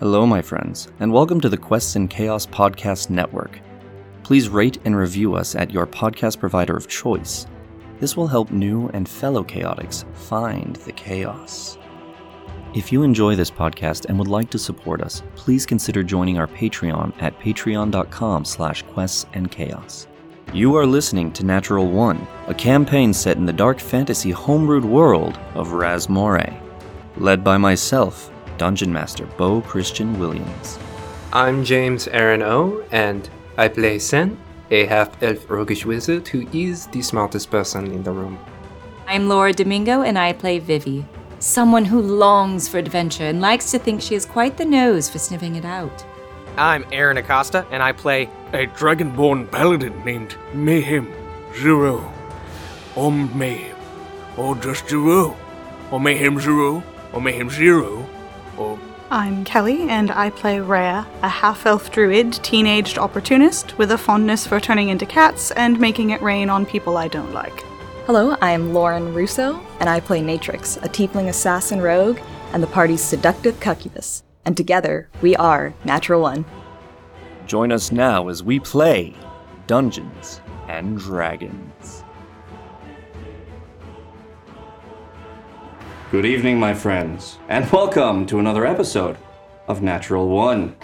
Hello, my friends, and welcome to the Quests and Chaos Podcast Network. Please rate and review us at your podcast provider of choice. This will help new and fellow chaotics find the chaos. If you enjoy this podcast and would like to support us, please consider joining our Patreon at patreon.com slash quests and chaos. You are listening to Natural One, a campaign set in the dark fantasy homebrewed world of Razmore, Led by myself, Dungeon Master Bo Christian Williams. I'm James Aaron O, and I play Sen, a half elf roguish wizard who is the smartest person in the room. I'm Laura Domingo, and I play Vivi, someone who longs for adventure and likes to think she has quite the nose for sniffing it out. I'm Aaron Acosta, and I play a dragonborn paladin named Mayhem Zero. Or Mayhem. Or just Zero. Or Mayhem Zero. Or Mayhem Zero. Or I'm Kelly, and I play Rhea, a half elf druid, teenaged opportunist with a fondness for turning into cats and making it rain on people I don't like. Hello, I am Lauren Russo, and I play Natrix, a tiefling assassin rogue and the party's seductive succubus. And together, we are Natural One. Join us now as we play Dungeons and Dragons. Good evening, my friends, and welcome to another episode of Natural One.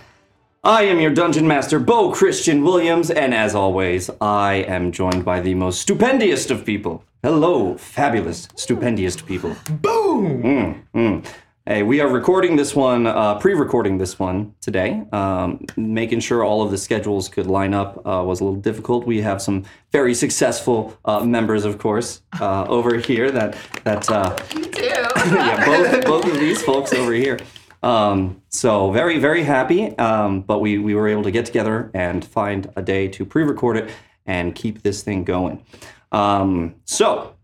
I am your dungeon master, Bo Christian Williams, and as always, I am joined by the most stupendiest of people. Hello, fabulous, stupendious people. Boom! Mm, mm. Hey, we are recording this one, uh, pre-recording this one today. Um, making sure all of the schedules could line up uh, was a little difficult. We have some very successful uh, members, of course, uh, over here. That that uh, yeah, both both of these folks over here. Um, so very very happy. Um, but we we were able to get together and find a day to pre-record it and keep this thing going. Um, so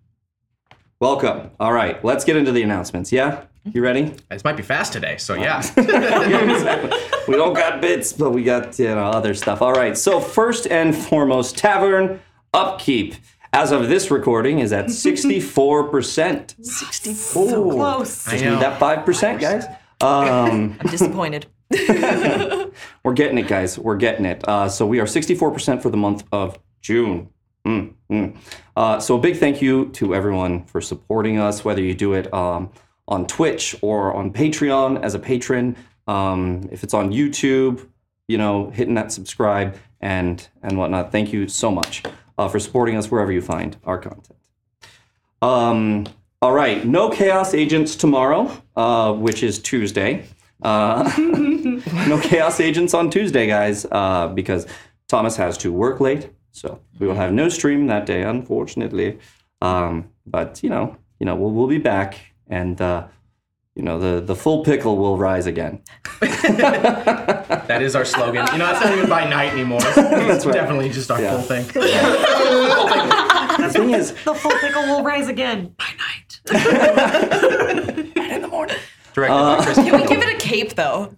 welcome. All right, let's get into the announcements. Yeah. You ready? This might be fast today, so yeah. we don't got bits, but we got you know other stuff. All right. So first and foremost, tavern upkeep. As of this recording, is at sixty-four percent. Sixty-four. So close. Just need that five percent, guys. Um, I'm disappointed. we're getting it, guys. We're getting it. Uh, so we are sixty-four percent for the month of June. Mm, mm. Uh, so a big thank you to everyone for supporting us, whether you do it. Um, on Twitch or on Patreon as a patron. Um, if it's on YouTube, you know, hitting that subscribe and and whatnot. Thank you so much uh, for supporting us wherever you find our content. Um, all right, no chaos agents tomorrow, uh, which is Tuesday. Uh, no chaos agents on Tuesday, guys, uh, because Thomas has to work late, so we will have no stream that day, unfortunately. Um, but you know, you know, we'll we'll be back and uh, you know the the full pickle will rise again. that is our slogan. You know, it's not even by night anymore. It's right. definitely just our Yeah. full thing. The thing is, The full pickle will rise again by night. Directed Uh, by Chris. Can we give it a cape though?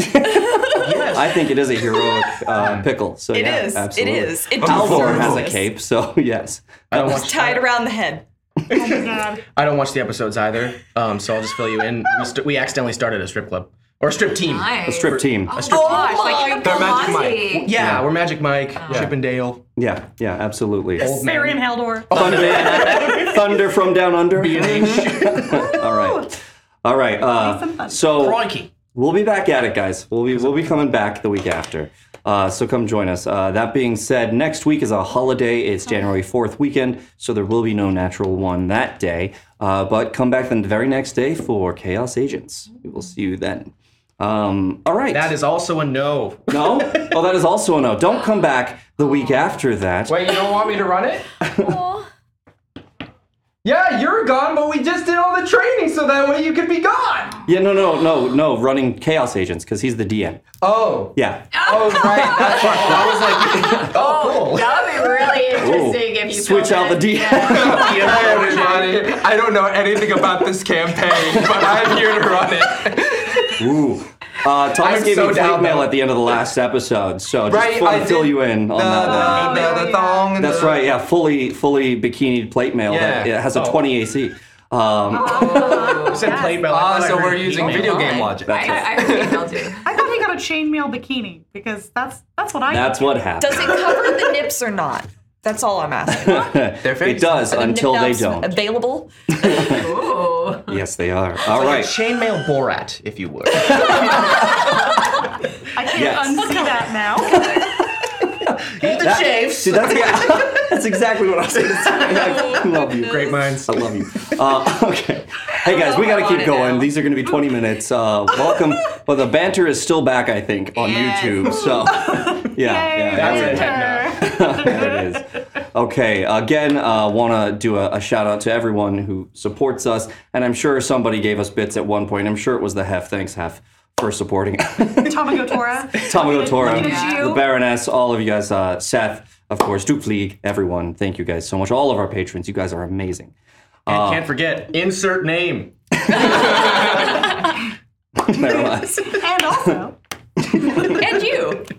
I think it is a heroic uh, pickle. So It yeah, is. absolutely. It is. It Alvor has a cape, so yes. I don't watch. Tied around the head. I don't watch the episodes either, um, so I'll just fill you in. We, st- we accidentally started a strip club or a strip team. A strip team. A strip Oh team. my They're Magic Monty. Mike. Yeah, we're Magic Mike, Chip and Dale, Yeah, yeah, absolutely. Old Man, Marion Haldor. Thunder, Thunder from down under. B&H, All right, all right. Uh, so Crikey. We'll be back at it, guys. We'll be we'll be coming back the week after. Uh, so come join us. Uh, that being said, next week is a holiday. It's January 4th weekend, so there will be no natural one that day. Uh, but come back then the very next day for Chaos Agents. We will see you then. Um, all right. That is also a no. no. Oh, that is also a no. Don't come back the week after that. Wait, you don't want me to run it? Yeah, you're gone, but we just did all the training, so that way you could be gone. Yeah, no, no, no, no. Running Chaos Agents because he's the DM. Oh. Yeah. Oh, right. That's right. I was like, oh, oh, cool. That would be really interesting Ooh, if you switch filled out the it. DM. Hi, everybody. I don't know anything about this campaign, but I'm here to run it. Ooh. Uh, Thomas I'm gave so me plate down, mail at the end of the last episode, so just Right, want I to fill did you in on the, that one. the, the, the thong. And That's the, right, yeah, fully fully bikini plate mail. that- Yeah. It has a 20 AC. Um, You said plate mail. I Ah, so we're using mail. video game logic. That's I, I, I heard email too. I thought he got a chainmail bikini because that's that's what I. that's what happened. Does it cover the nips or not? That's all I'm asking. Their it does until they don't. Available? Yes, they are. All Like right. a chainmail Borat, if you would. I can't Yes. unsee that now. the That- shaves. See, that's, that's exactly what I was going to say. I love you. Great minds. I love you. Uh, okay. Hey guys, we got to keep going. These are going to be 20 minutes. Uh, welcome. Well, the banter is still back, I think, on Yes. YouTube. So, yeah, yeah, That's there a it is. there it is. Okay, again, uh, want to do a, a shout out to everyone who supports us, and I'm sure somebody gave us bits at one point. I'm sure it was the Hef. Thanks, Hef, for supporting. Tamago Tora. Tamago Tora, Looking at you. the Baroness, all of you guys, uh, Seth, of course, Duke League, everyone. Thank you guys so much. All of our patrons, you guys are amazing. And can't forget, insert name. Baroness. And also, and you.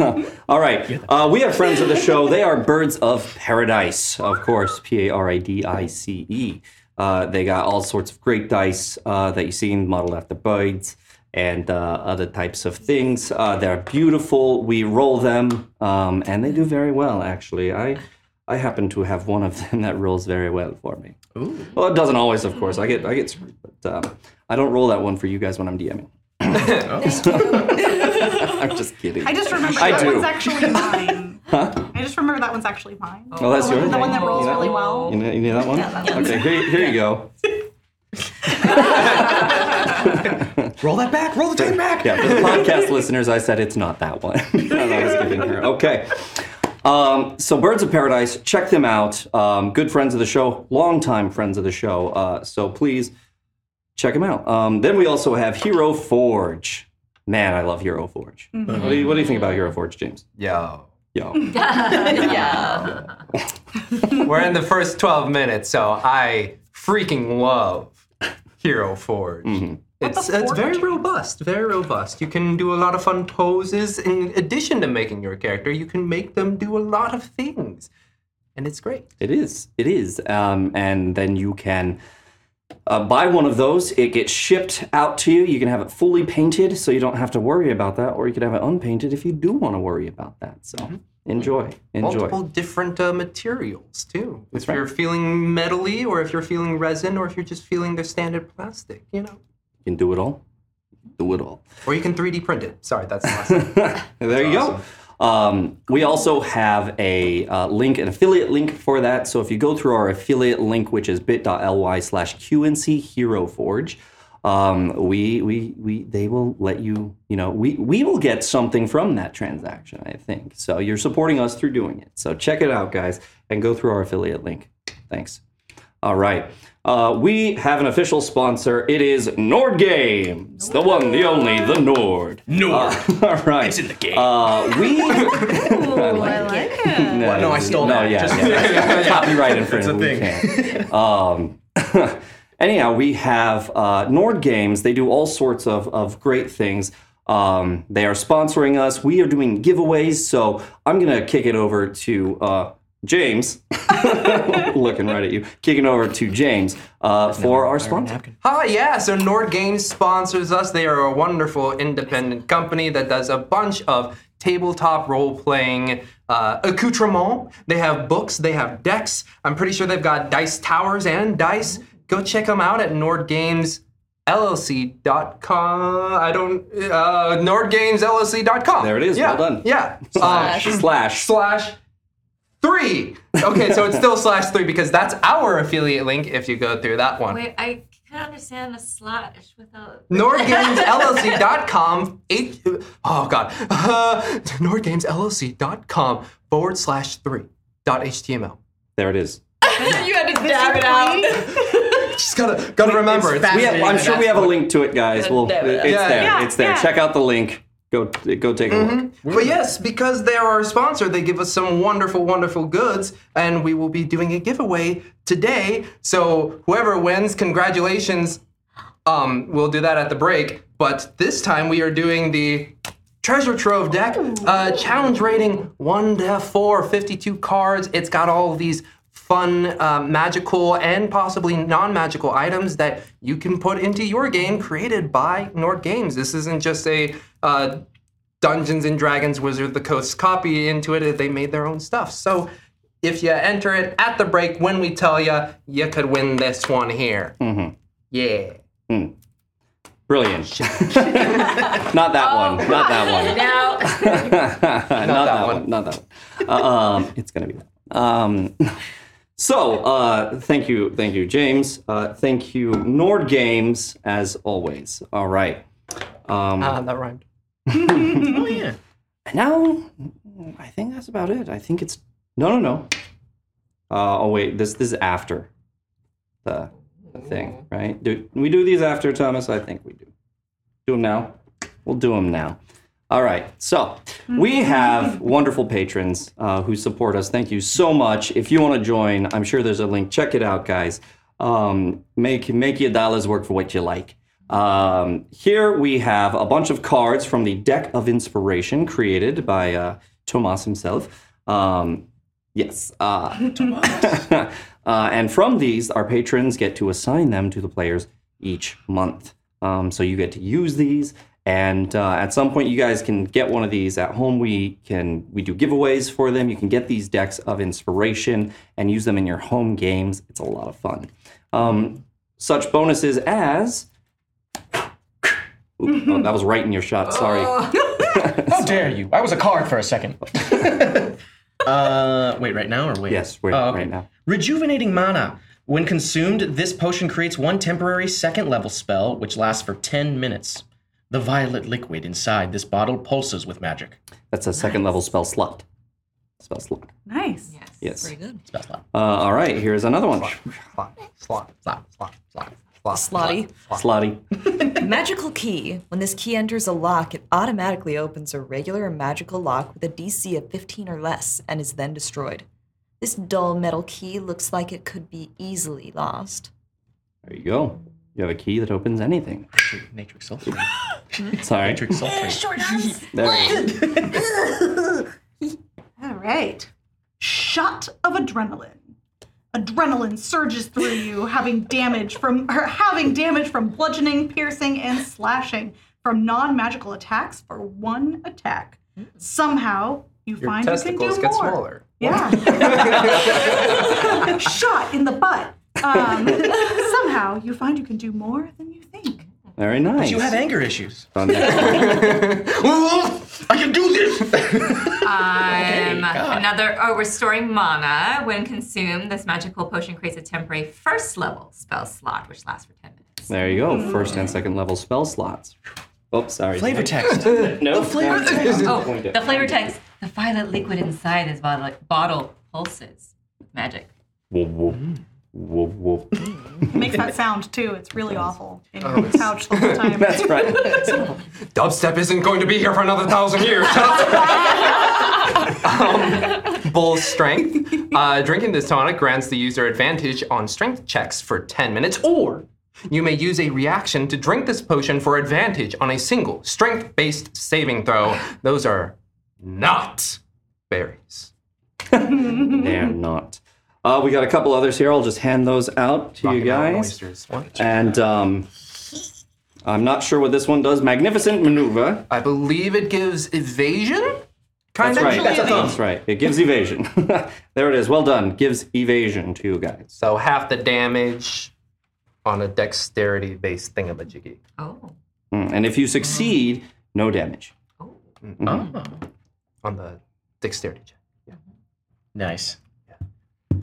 All right. Uh, we have friends of the show. They are Birds of Paradice, of course, P A R I D I C E. Uh, they got all sorts of great dice uh, that you see modeled after birds and uh, other types of things. Uh, they're beautiful. We roll them, um, and they do very well. Actually, I I happen to have one of them that rolls very well for me. Ooh. Well, it doesn't always, of course. I get I get screwed, but um, I don't roll that one for you guys when I'm DMing. I'm just kidding. I just remember I that do. one's actually mine. I just remember that one's actually mine. Oh, that's the, yours. one- the one that rolls You know- really well. You need, you need that one? okay, here, here you go. Roll that back. Roll the tape back. Yeah, for the podcast listeners, I said it's not that one. that I was giving her. Okay. Um, so Birds of Paradice, check them out. Um, good friends of the show, longtime friends of the show. Uh, so please check them out. Um, then we also have Hero Forge. Man, I love Hero Forge. What, do you, what do you think about Hero Forge, James? Yo. Yo. yeah. We're in the first 12 minutes, so I freaking love Hero Forge. It's, the it's very robust, very robust. You can do a lot of fun poses. In addition to making your character, you can make them do a lot of things. And it's great. It is. It is. Um, and then you can uh, buy one of those. It gets shipped out to you. You can have it fully painted, so you don't have to worry about that, or you could have it unpainted if you do want to worry about that. So enjoy, enjoy. Multiple different uh, materials, too. That's if right. you're feeling metally, or if you're feeling resin, or if you're just feeling the standard plastic, you know. You can do it all. Do it all. Or you can 3D print it. Sorry, that's awesome. there you go. Um, we also have a uh, link, an affiliate link for that. So if you go through our affiliate link, which is bit.ly slash QNC Hero Forge, um, we, we, we, they will let you, you know, we, we will get something from that transaction, I think. So you're supporting us through doing it. So check it out, guys, and go through our affiliate link. Thanks. All right. Uh, we have an official sponsor. It is Nord Games, the one, the only, the Nord. Nord. all right. It's in the game. Uh, we. I like it. No, no, I stole no, that. Yeah, Just- yeah. Copyright infringement. It's a we can't. Um, anyhow, we have uh, Nord Games. They do all sorts of, of great things. Um, they are sponsoring us. We are doing giveaways. So I'm going to kick it over to uh, James. Looking right at you. Kicking over to James uh, for our sponsor. Hi, yeah. So Nord Games sponsors us. They are a wonderful independent company that does a bunch of tabletop role playing uh, accoutrement. They have books, they have decks. I'm pretty sure they've got dice towers and dice. Go check them out at Nord Games. LLC.com. I don't. Uh, NordGamesLLC.com. There it is. Yeah. Well done. Yeah. Slash. Um, Slash. slash three. Okay, so it's still slash three because that's our affiliate link if you go through that one. Wait, I can't understand a slash without. NordGamesLLC.com. Eight, oh, God. Uh, NordGamesLLC.com forward slash three dot HTML. There it is. you had to dab it out. Just gotta gotta remember. it's It's, We have, I'm sure we have a link to it, guys. Well, Yeah, it's yeah. there. Yeah, it's there. yeah. Check out the link. Go go take a look. But yes, because they're our sponsor, they give us some wonderful, wonderful goods, and we will be doing a giveaway today. So whoever wins, congratulations. Um, we'll do that at the break. But this time we are doing the treasure trove deck, uh, challenge rating one to four, 52 cards. It's got all of these fun, uh, magical, and possibly non-magical items that you can put into your game created by Nord Games. This isn't just a uh, Dungeons and Dragons Wizard of the Coast copy into it. They made their own stuff. So if you enter it at the break when we tell you, you could win this one here. Mhm. Yeah. Brilliant. not that one. Not that one. Now, not, that, one. Not that one. Uh, um, it's gonna be that. Um, so, uh, thank you, thank you, James. Uh, thank you, Nord Games, as always. All right. Um, Ah, that rhymed. Oh yeah. and now, I think that's about it. I think it's no, no, no. Uh, oh wait, this this is after the, the thing, right? Do we do these after Thomas? I think we do. Do them now. We'll do them now. All right. So we have wonderful patrons uh, who support us. Thank you so much. If you want to join, I'm sure there's a link. Check it out, guys. Um, make make your dollars work for what you like. Um, here we have a bunch of cards from the deck of inspiration created by uh, Thomas himself. Um, yes. Uh, uh, and from these, our patrons get to assign them to the players each month. Um, so you get to use these, and uh, at some point, you guys can get one of these at home. We can we do giveaways for them. You can get these decks of inspiration and use them in your home games. It's a lot of fun. Um, such bonuses as. Ooh, oh, that was right in your shot. Sorry. How dare you? I was a card for a second. uh, wait, right now or wait? Yes, wait, Oh, okay. right now. Rejuvenating mana. When consumed, this potion creates one temporary second level spell, which lasts for 10 minutes. The violet liquid inside this bottle pulses with magic. That's a second level spell slot. Spell slot. Nice. Yes. Pretty good. Spell slot. Uh, all right, here's another one. Slot, slot, slot, slot, slot, slot. Slotty. Slotty. Magical key. When this key enters a lock, it automatically opens a regular or magical lock with a DC of 15 or less and is then destroyed. This dull metal key looks like it could be easily lost. There you go. You have a key that opens anything. Natrix sulfate. Sorry. Natrix sulfate. There we go. All right. Shot of adrenaline. Adrenaline surges through you, having damage from or having damage from bludgeoning, piercing, and slashing from non-magical attacks for one attack. Somehow you Your find you can testicles do get more. smaller. Yeah. Shot in the butt. Um, somehow you find you can do more than you think. Very nice. You have anger issues. On I can do this! um, God. another. Oh, restoring mana. When consumed, this magical potion creates a temporary first level spell slot, which lasts for 10 minutes. There you go. First and second level spell slots. Oh, sorry. Flavor text. No. flavor text. Oh, the flavor text. The violet liquid inside this bottle, bottle pulses with magic. Whoop, whoop. Whoop, whoop. Makes that sound too. It's really awful in your couch the whole time. That's right. Dubstep isn't going to be here for another thousand years. um, bull strength. Uh, drinking this tonic grants the user advantage on strength checks for 10 minutes, or you may use a reaction to drink this potion for advantage on a single strength based saving throw. Those are not berries. They're not. Uh, we got a couple others here. I'll just hand those out to you Rocky Mountain guys. And um, I'm not sure what this one does. Magnificent maneuver. I believe it gives evasion? Kind That's of. right. That's. That's right. It gives evasion. there it is. Well done. Gives evasion to you guys. So half the damage on a dexterity based thingamajiggy. Oh. Mm, And if you succeed, no damage. Oh, On the dexterity check. nice.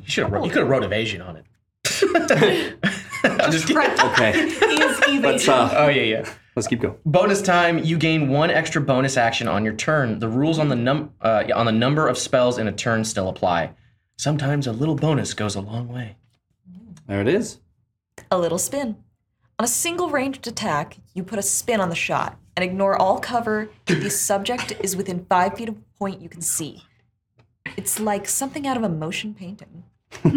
You should have wrote, you could have wrote evasion on it. I'm just kidding. Okay. Is Let's evasion. uh, Oh yeah, yeah. let's keep going. Bonus time. You gain one extra bonus action on your turn. The rules on the num uh, on the number of spells in a turn still apply. Sometimes a little bonus goes a long way. There it is. A little spin. On a single ranged attack, you put a spin on the shot and ignore all cover if the subject is within five feet of a point you can see. It's like something out of a motion painting. I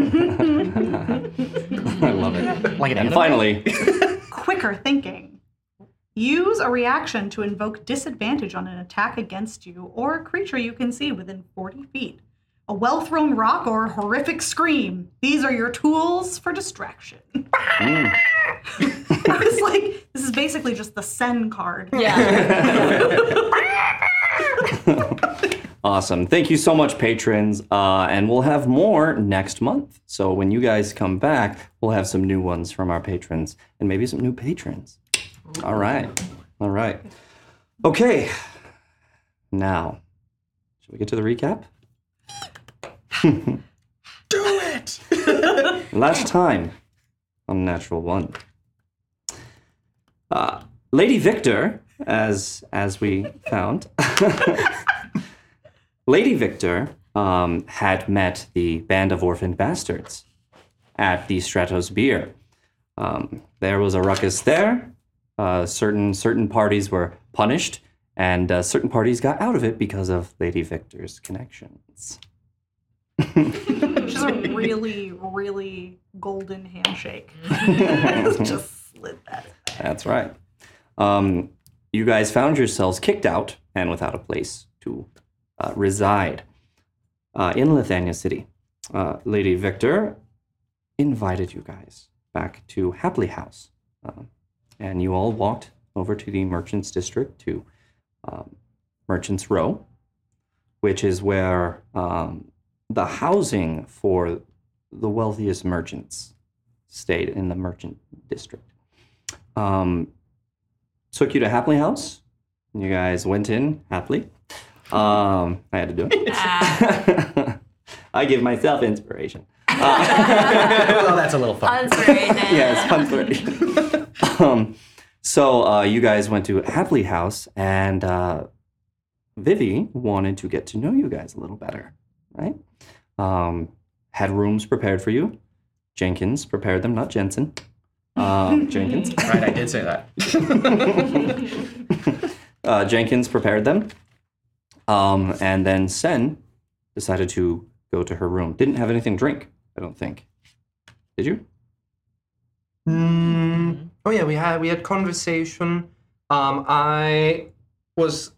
love it. Like an And finally, Quicker thinking. Use a reaction to invoke disadvantage on an attack against you or a creature you can see within 40 feet. A well thrown rock or a horrific scream. These are your tools for distraction. Mm. I was like, this is basically just the Sen card. Awesome. Thank you so much, patrons. Uh, and we'll have more next month. So when you guys come back, we'll have some new ones from our patrons and maybe some new patrons. All right. All right. Okay. Now, should we get to the recap? Do it! Last time on Natural One. Uh, Lady Victor, as as we found, Lady Victor um, had met the band of orphaned bastards at the Stratos Beer. Um, there was a ruckus there. Uh, certain certain parties were punished, and uh, certain parties got out of it because of Lady Victor's connections. Which is a really, really golden handshake. just slid that in. That's right. Um, you guys found yourselves kicked out and without a place to uh, reside uh, in Lithania City. Uh, Lady Victor invited you guys back to Hapley House, um, and you all walked over to the Merchants District to um, Merchants Row, which is where um, the housing for the wealthiest merchants stayed in the Merchant District um, took you to Hapley House. You guys went in happily. Um, I had to do it. I give myself inspiration. well, that's a little fun. Inspiration. yes, inspiration. um, so uh, you guys went to Hapley House, and uh, Vivi wanted to get to know you guys a little better, right? Um, had rooms prepared for you. Jenkins prepared them, not Jensen. Um, Jenkins. Right, I did say that. uh, Jenkins prepared them. Um, and then Sen decided to go to her room. Didn't have anything to drink, I don't think. Did you? Mm, oh yeah, we had we had conversation. Um, I was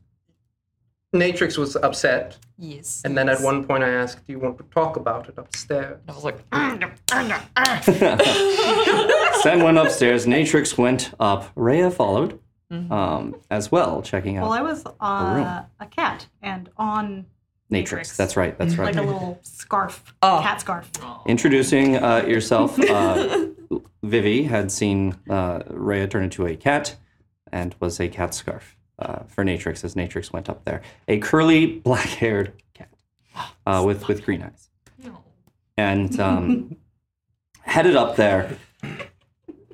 Natrix was upset, Yes. and then at one point I asked, "Do you want to talk about it upstairs?" I was like, Sen went upstairs. Natrix went up. Rhea followed um, as well, checking out Well, I was uh, room. a cat and on Natrix. Natrix. That's right. That's right. like a little scarf, Oh. cat scarf. Introducing uh, yourself, uh, Vivi had seen uh, Rhea turn into a cat and was a cat scarf uh, for Natrix as Natrix went up there. A curly, black haired cat uh, with, with green eyes. And um, headed up there,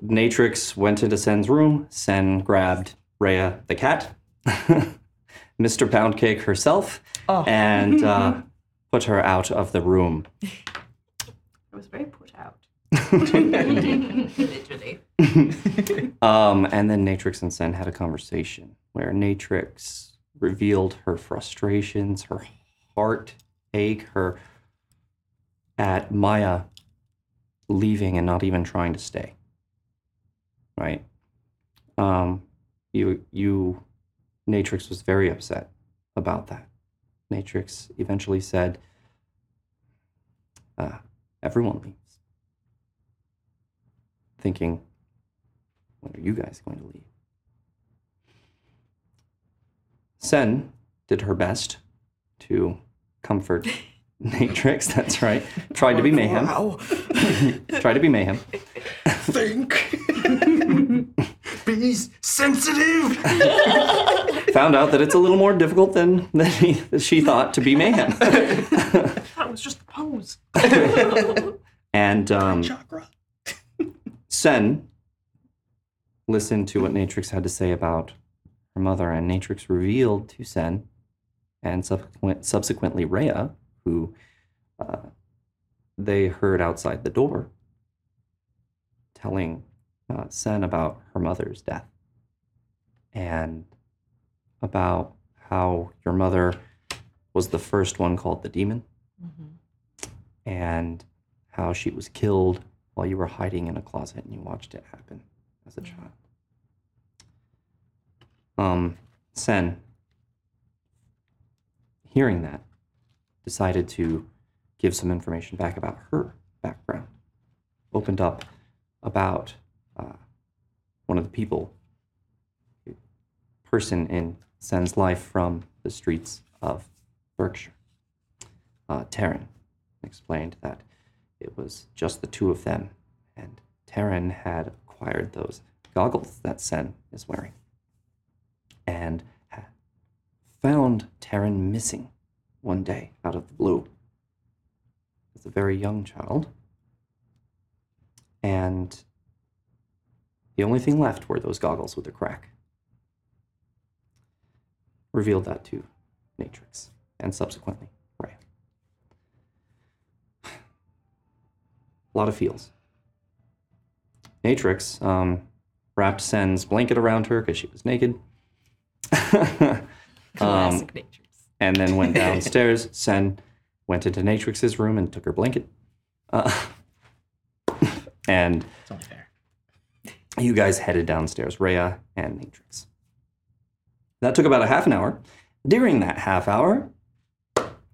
Natrix went into Sen's room. Sen grabbed Rhea the cat, Mr. Poundcake herself, Oh. and uh, put her out of the room. I was very put out. Literally. Um, and then Natrix and Sen had a conversation where Natrix revealed her frustrations, her heartache, her at Maya leaving and not even trying to stay. Right? Um, you, you, Natrix was very upset about that. Natrix eventually said, uh, everyone leaves. Thinking, when are you guys going to leave? Sen did her best to comfort Natrix. That's right. Tried to be mayhem. Tried to be mayhem. Think. Be sensitive. Found out that it's a little more difficult than, than he, than she thought to be man. That was just the pose. And um, Chakra. Sen listened to what Natrix had to say about her mother, and Natrix revealed to Sen and subsequent, subsequently Rhea, who uh, they heard outside the door, telling uh, Sen about her mother's death and about how your mother was the first one called the demon and how she was killed while you were hiding in a closet and you watched it happen as a child. Um, Sen, hearing that, decided to give some information back about her background. Opened up about one of the people, person in Sen's life from the streets of Berkshire. Uh, Taryn explained that it was just the two of them, and Taryn had acquired those goggles that Sen is wearing, and found Taryn missing one day out of the blue as a very young child. And the only thing left were those goggles with a crack. Revealed that to Natrix and subsequently Rhea. A lot of feels. Natrix um, wrapped Sen's blanket around her because she was naked. um, Classic nature. and then went downstairs. Sen went into Natrix's room and took her blanket. Uh, and It's only fair. You guys headed downstairs, Rhea and Natrix. That took about a half an hour. During that half hour,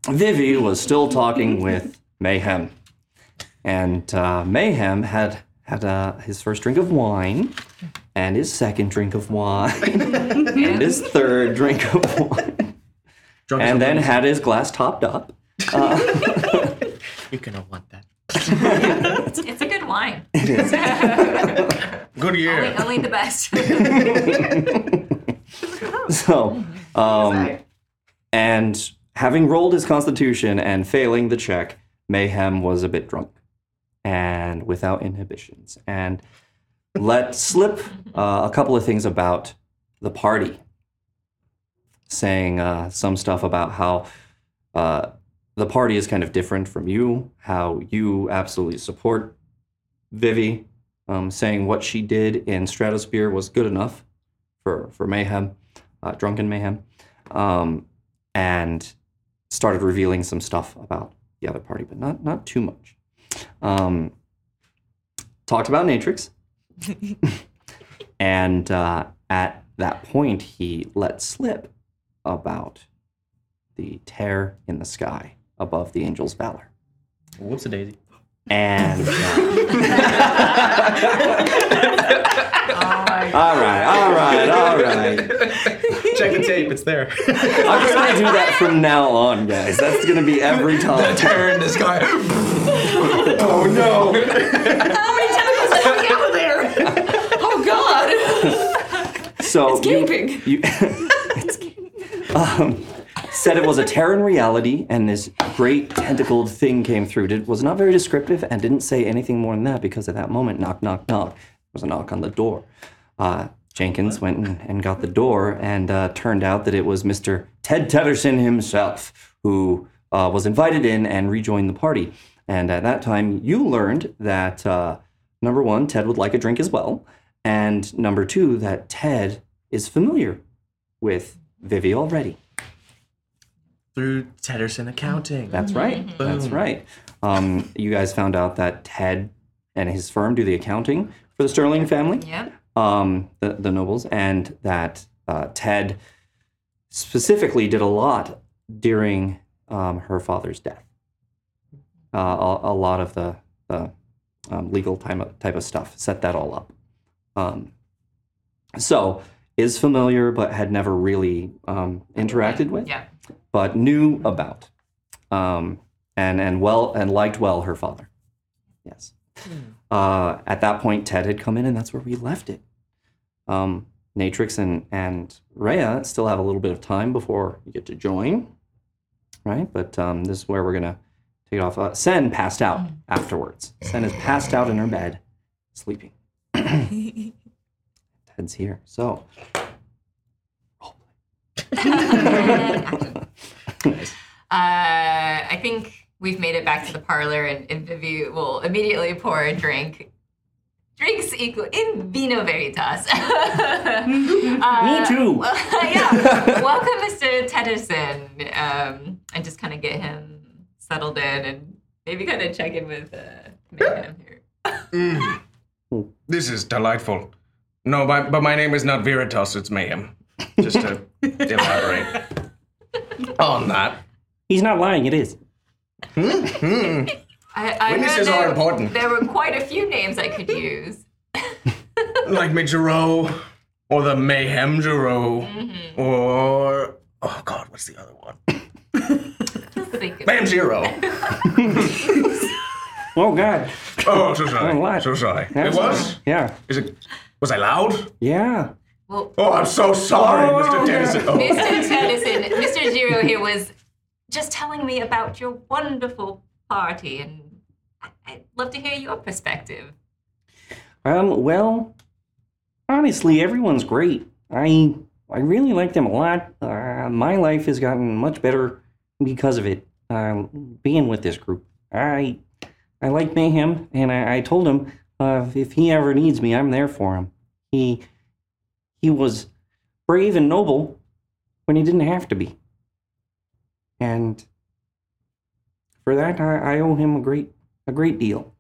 Vivi was still talking with Mayhem. And uh, Mayhem had had uh, his first drink of wine, and his second drink of wine, and his third drink of wine, Drunk and then lunatic. had his glass topped up. You're gonna want that. It's, it's a good wine. Good year. only, year. only the best. So, um, and having rolled his constitution and failing the check, Mayhem was a bit drunk and without inhibitions and let slip uh, a couple of things about the party, saying uh, some stuff about how uh, the party is kind of different from you, how you absolutely support Vivi, um, saying what she did in Stratosphere was good enough for, for Mayhem uh, Drunken Mayhem, um, and started revealing some stuff about the other party, but not not too much. Um, talked about Natrix, and uh, at that point, he let slip about the tear in the sky above the angel's valor. Whoops a daisy. And uh, all right, all right, all right. Check the tape. It's there. I'm just gonna do that from now on, guys. That's gonna be every time. Tear in the sky. Oh no! How many tentacles are coming out of there? Oh God! So It's you- gaping. you, um, said it was a Terran reality, and this great tentacled thing came through. It was not very descriptive and didn't say anything more than that because at that moment, knock, knock, knock, there was a knock on the door. Uh, Jenkins went and, got the door, and uh, turned out that it was Mr. Ted Tedderson himself who uh, was invited in and rejoined the party. And at that time, you learned that uh, number one, Ted would like a drink as well, and number two, that Ted is familiar with Vivi already. Through Tedderson Accounting. That's right. That's right. Um, you guys found out that Ted and his firm do the accounting for the Sterling family, yep. um, the, the nobles, and that uh, Ted specifically did a lot during um, her father's death. Uh, a, a lot of the, the um, legal type of, type of stuff set that all up. Um, so is familiar, but had never really um, interacted with Yeah. But knew about um, and and well and liked well her father. Yes. Uh, at that point, Ted had come in, and that's where we left it. Um, Natrix and and Rhea still have a little bit of time before you get to join, right? But um, this is where we're gonna take it off. Uh, Sen passed out afterwards. Sen is passed out in her bed, sleeping. Ted's here, so Uh, I think we've made it back to the parlor, and, and Vivi will immediately pour a drink. drinks equal in vino veritas. Me too. yeah. Welcome, Mr. Tedderson. Um, and just kind of get him settled in and maybe kind of check in with uh, Mayhem here. This is delightful. No, my, but my name is not Veritas, it's Mayhem. Just to elaborate on that. He's not lying. It is. Hmm. I, I Witnesses heard are there, important. There were quite a few names I could use. Like Mijiro, or the Mayhem Jiro, Mm-hmm. or. Oh god, what's the other one? Just think of Mayhem Zero. Oh God. Oh, so Oh, sorry. what? So sorry. It That's- was? Yeah. Is it. Was I loud? Yeah. Well, Oh, I'm so sorry, Oh, Mr. yeah. Tennyson. Oh. Mr. Tedderson, Mr. Giro here was just telling me about your wonderful party, and I- I'd love to hear your perspective. Um. Well, honestly, everyone's great. I I really like them a lot. Uh, my life has gotten much better because of it. Um, being with this group, I I like Mayhem, and I, I told him uh, if he ever needs me, I'm there for him. He he was brave and noble when he didn't have to be, and for that, I, I owe him a great a great deal.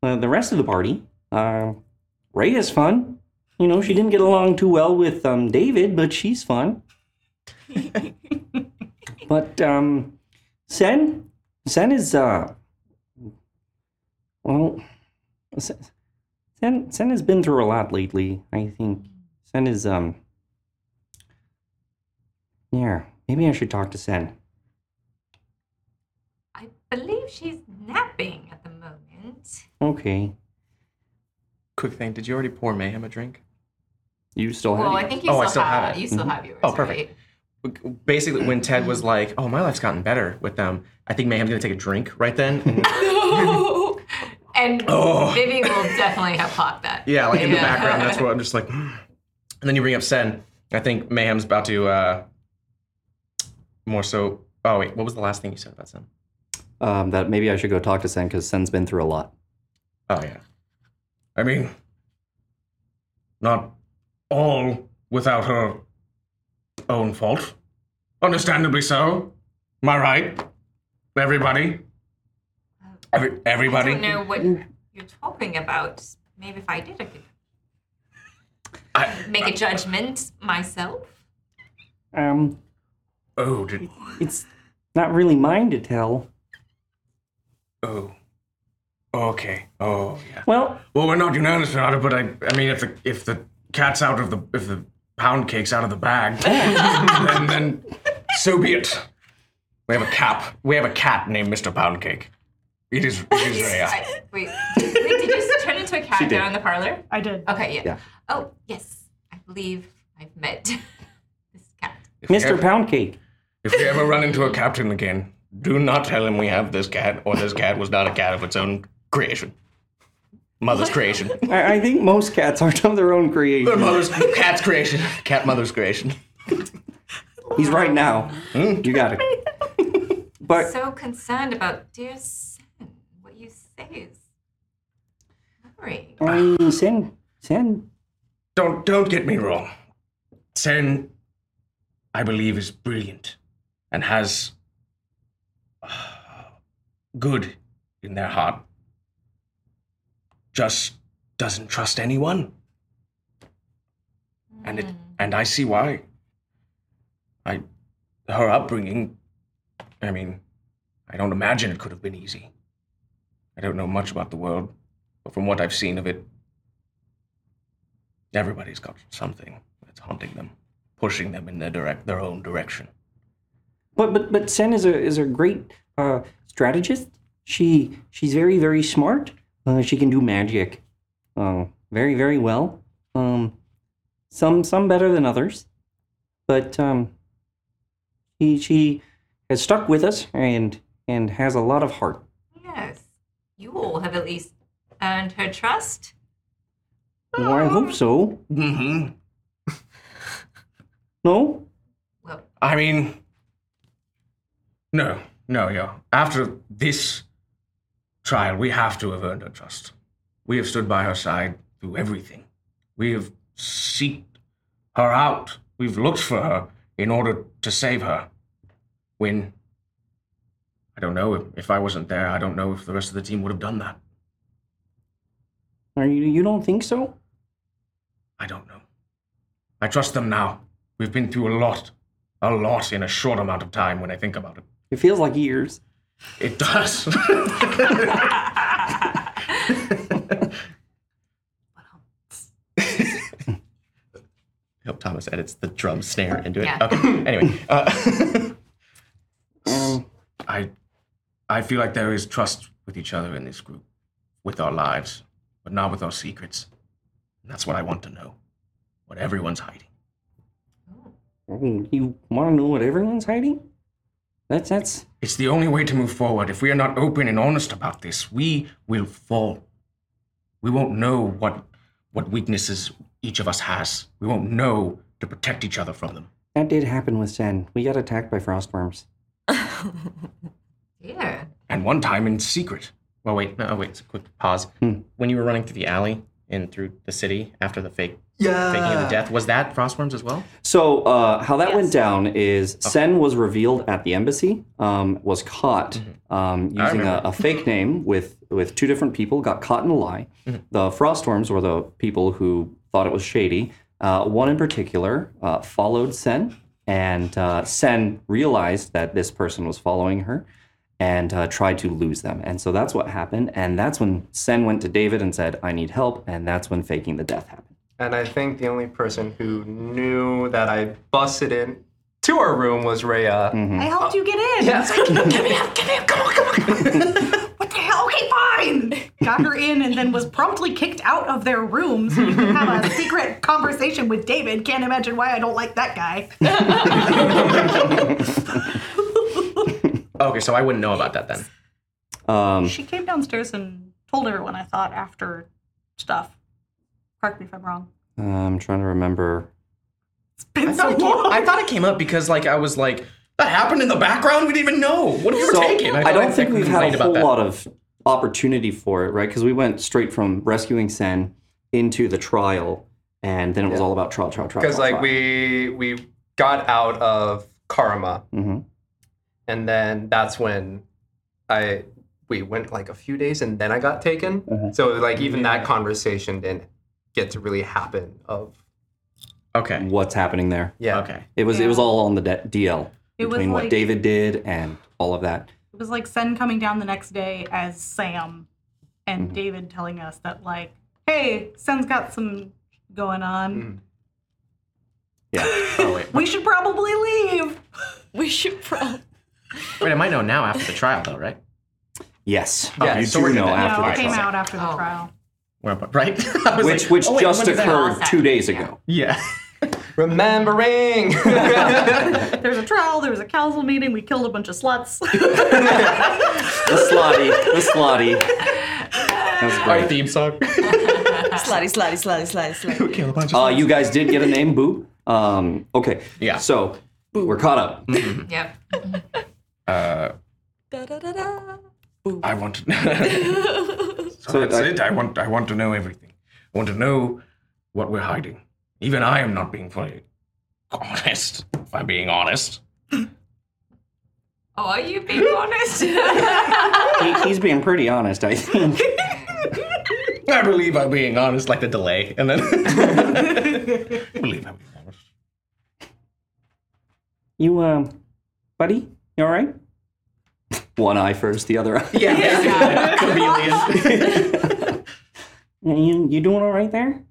Uh, the rest of the party, uh, Rhea is fun. You know, she didn't get along too well with um, David, but she's fun. but um, Sen, Sen is uh, well, Sen, Sen, Sen has been through a lot lately. I think Sen is um, yeah. Maybe I should talk to Sen. I believe she's napping at the moment. Okay, Quick thing, did you already pour Mayhem a drink? you still have. Well, I think you Oh, still, I still have, have it. you still have yours. Oh, perfect. right? Basically, when Ted was like, "Oh, my life's gotten better with them," I think Mayhem's gonna take a drink right then. And, and Oh. Vivi will definitely have popped that. yeah, like in the background, that's what I'm just like. And then you bring up Sen. I think Mayhem's about to uh, more so. Oh wait, what was the last thing you said about Sen? Um, that maybe I should go talk to Sen because Sen's been through a lot. Oh yeah. I mean, not all without her own fault. Understandably so. Am I right? Everybody? Every, I don't know what you're talking about. Maybe if I did, I could I, make a judgment myself. Um, oh, did, it's not really mine to tell. oh. Okay. Oh, yeah. Well, Well, we're not unanimous about it, but I, I mean, if the if the cat's out of the if the pound cake's out of the bag, then then so be it. We have a cap. We have a cat named Mr. Pound Cake. It is. It is very. I, wait, wait, did you turn into a cat did. down in the parlor? I did. Okay, yeah. Yeah. Oh, yes. I believe I've met this cat. if Mr. ever- Pound Cake. If we ever run into a captain again, do not tell him we have this cat, or this cat was not a cat of its own creation. Mother's creation. I, I think most cats aren't of their own creation. Mother's cat's creation. Cat mother's creation. He's right now. Hmm? You got it. But So concerned about dear Sen. What you say is. I Sen, Sen, Don't don't get me wrong. Sen, I believe, is brilliant and has uh, good in their heart. Just doesn't trust anyone, and it and I see why. I, her upbringing. I mean, I don't imagine it could have been easy. I don't know much about the world, but from what I've seen of it, Everybody's got something that's haunting them, pushing them in their direct their own direction. but but but Sen is a is a great uh, strategist. She she's very very smart. Uh, she can do magic, uh, very very well. Um, some some better than others, but um, she she has stuck with us and and has a lot of heart. Yes. You all have at least earned her trust. Well, I hope so. Mm-hmm. No, Well, I mean, no, no, yeah. After this trial, we have to have earned her trust. We have stood by her side through everything. We have seeked her out. We've looked for her in order to save her. When I don't know if, if I wasn't there, I don't know if the rest of the team would have done that. Are you? You don't think so? I don't know. I trust them now. We've been through a lot. A lot in a short amount of time when I think about it. It feels like years. It does. I hope Thomas edits the drum snare into it. Yeah. Okay. Anyway, uh, Um, I I feel like there is trust with each other in this group, with our lives, but not with our secrets. And that's what I want to know. What everyone's hiding. oh, you want to know what everyone's hiding? That's that's. It's the only way to move forward. If we are not open and honest about this, we will fall. We won't know what what weaknesses each of us has. We won't know to protect each other from them. That did happen with Sen. We got attacked by frostworms. Yeah. And one time in secret. well, wait, no, wait, it's a quick pause. Hmm. When you were running through the alley and through the city after the fake Yeah. faking of the death, was that frostworms as well? So uh, how that went down is Sen was revealed at the embassy, um, was caught um, using a, a fake name with with two different people, got caught in a lie. The frostworms were the people who thought it was shady. Uh, one in particular uh, followed Sen, and uh, Sen realized that this person was following her and uh, tried to lose them. And so that's what happened. And that's when Sen went to David and said, I need help. And that's when faking the death happened. And I think the only person who knew that I busted in to our room was Rhea. I helped you get in. Yeah. It's like, get me out, get me out, come on, come on, what the hell? Okay, fine. Got her in and then was promptly kicked out of their room so you can have a secret conversation with David. Can't imagine why I don't like that guy. Okay, so I wouldn't know about that then. Um, She came downstairs and told everyone, I thought, after stuff. Correct me if I'm wrong. I'm trying to remember. It's been I so thought, it came, long. I thought it came up because like I was like, that happened in the background. We didn't even know. What if you were So, taken? I don't think we've had a whole lot of opportunity for it, right? Because we went straight from rescuing Sen into the trial, and then it was all about trial, trial, trial. Because like we we got out of Karma, hmm and then that's when I we went like a few days, and then I got taken. Mhm. So like even that conversation didn't get to really happen. Of Okay. what's happening there? yeah, Okay. It was it was all on the de- DL It between what like- David did and all of that. It was like Sen coming down the next day as Sam and Mm-hmm. David telling us that, like, hey, Sen's got some going on. Mm. Yeah. Oh wait. We should probably leave. We should probably. Wait, I might know now after the trial though, right? Yes. Yeah, you so do we're know gonna- after no, the it came trial, out after the Oh. trial. Where right? Which like, which oh, wait, just when did that- occurred two days ago. Yeah. remembering. There's a trial, there was a council meeting, we killed a bunch of sluts. The slotty, the slotty. That's great. Our great. theme song. Slutty, slutty, slutty, slutty, slutty. killed a bunch Uh, you guys did get a name, Boo. Um, okay. Yeah. So Boo. we're caught up. Yep. Uh, Da, da, da, da. I want to. so So that's I- it. I want. I want to know everything. I want to know what we're hiding. Even I am not being fully honest. If I'm being honest. Oh, are you being honest? He, he's being pretty honest, I think. I believe I'm being honest. Like the delay, and then I believe I'm being honest. You, um, buddy, you all right? One eye first, the other eye. yeah, chameleon. You, you doing all right there?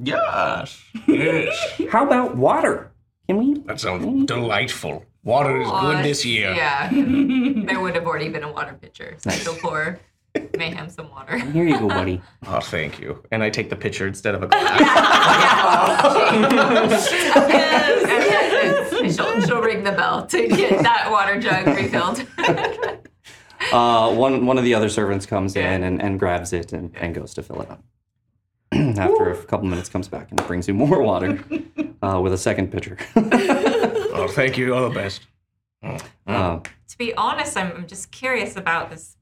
Yes. Yes. How about water? Can we? That sounds delightful. Water is good this year. Yeah. there would have already been a water pitcher. So Nice. she'll pour Mayhem some water. Here you go, buddy. Oh, thank you. and I take the pitcher instead of a glass. And she'll, she'll ring the bell to get that water jug refilled. Uh, one one of the other servants comes in and, and grabs it and, and goes to fill it up. After a couple minutes, comes back and brings you more water uh, with a second pitcher. Oh, thank you. All the best. uh, to be honest, I'm, I'm just curious about this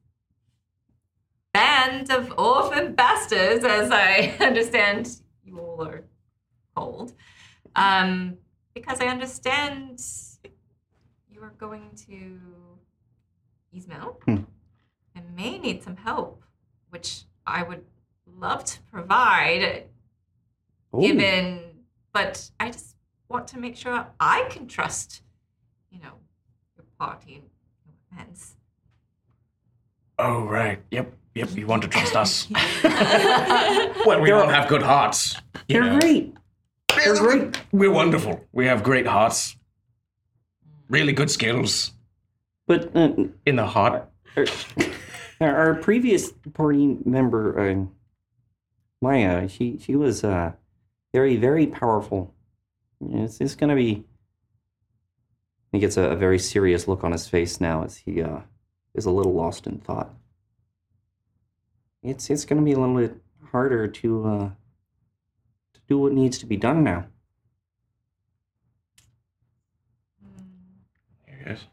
band band of orphan bastards, as I understand you all are called. Um, because I understand you are going to Ismail Hmm. and may need some help, which I would love to provide, Ooh. given, but I just want to make sure I can trust, you know, your party and your friends. Oh, right. Yep. Yep. You want to trust us? well, we all have good hearts. you They're know. great. They're great. We're wonderful. We have great hearts. Really good skills But uh, in the heart. our, our previous party member, uh, Maya, she she was uh, very very powerful. It's, it's gonna be. He gets a, a very serious look on his face now as he uh, is a little lost in thought. It's it's gonna be a little bit harder to uh, to do what needs to be done now. Yes.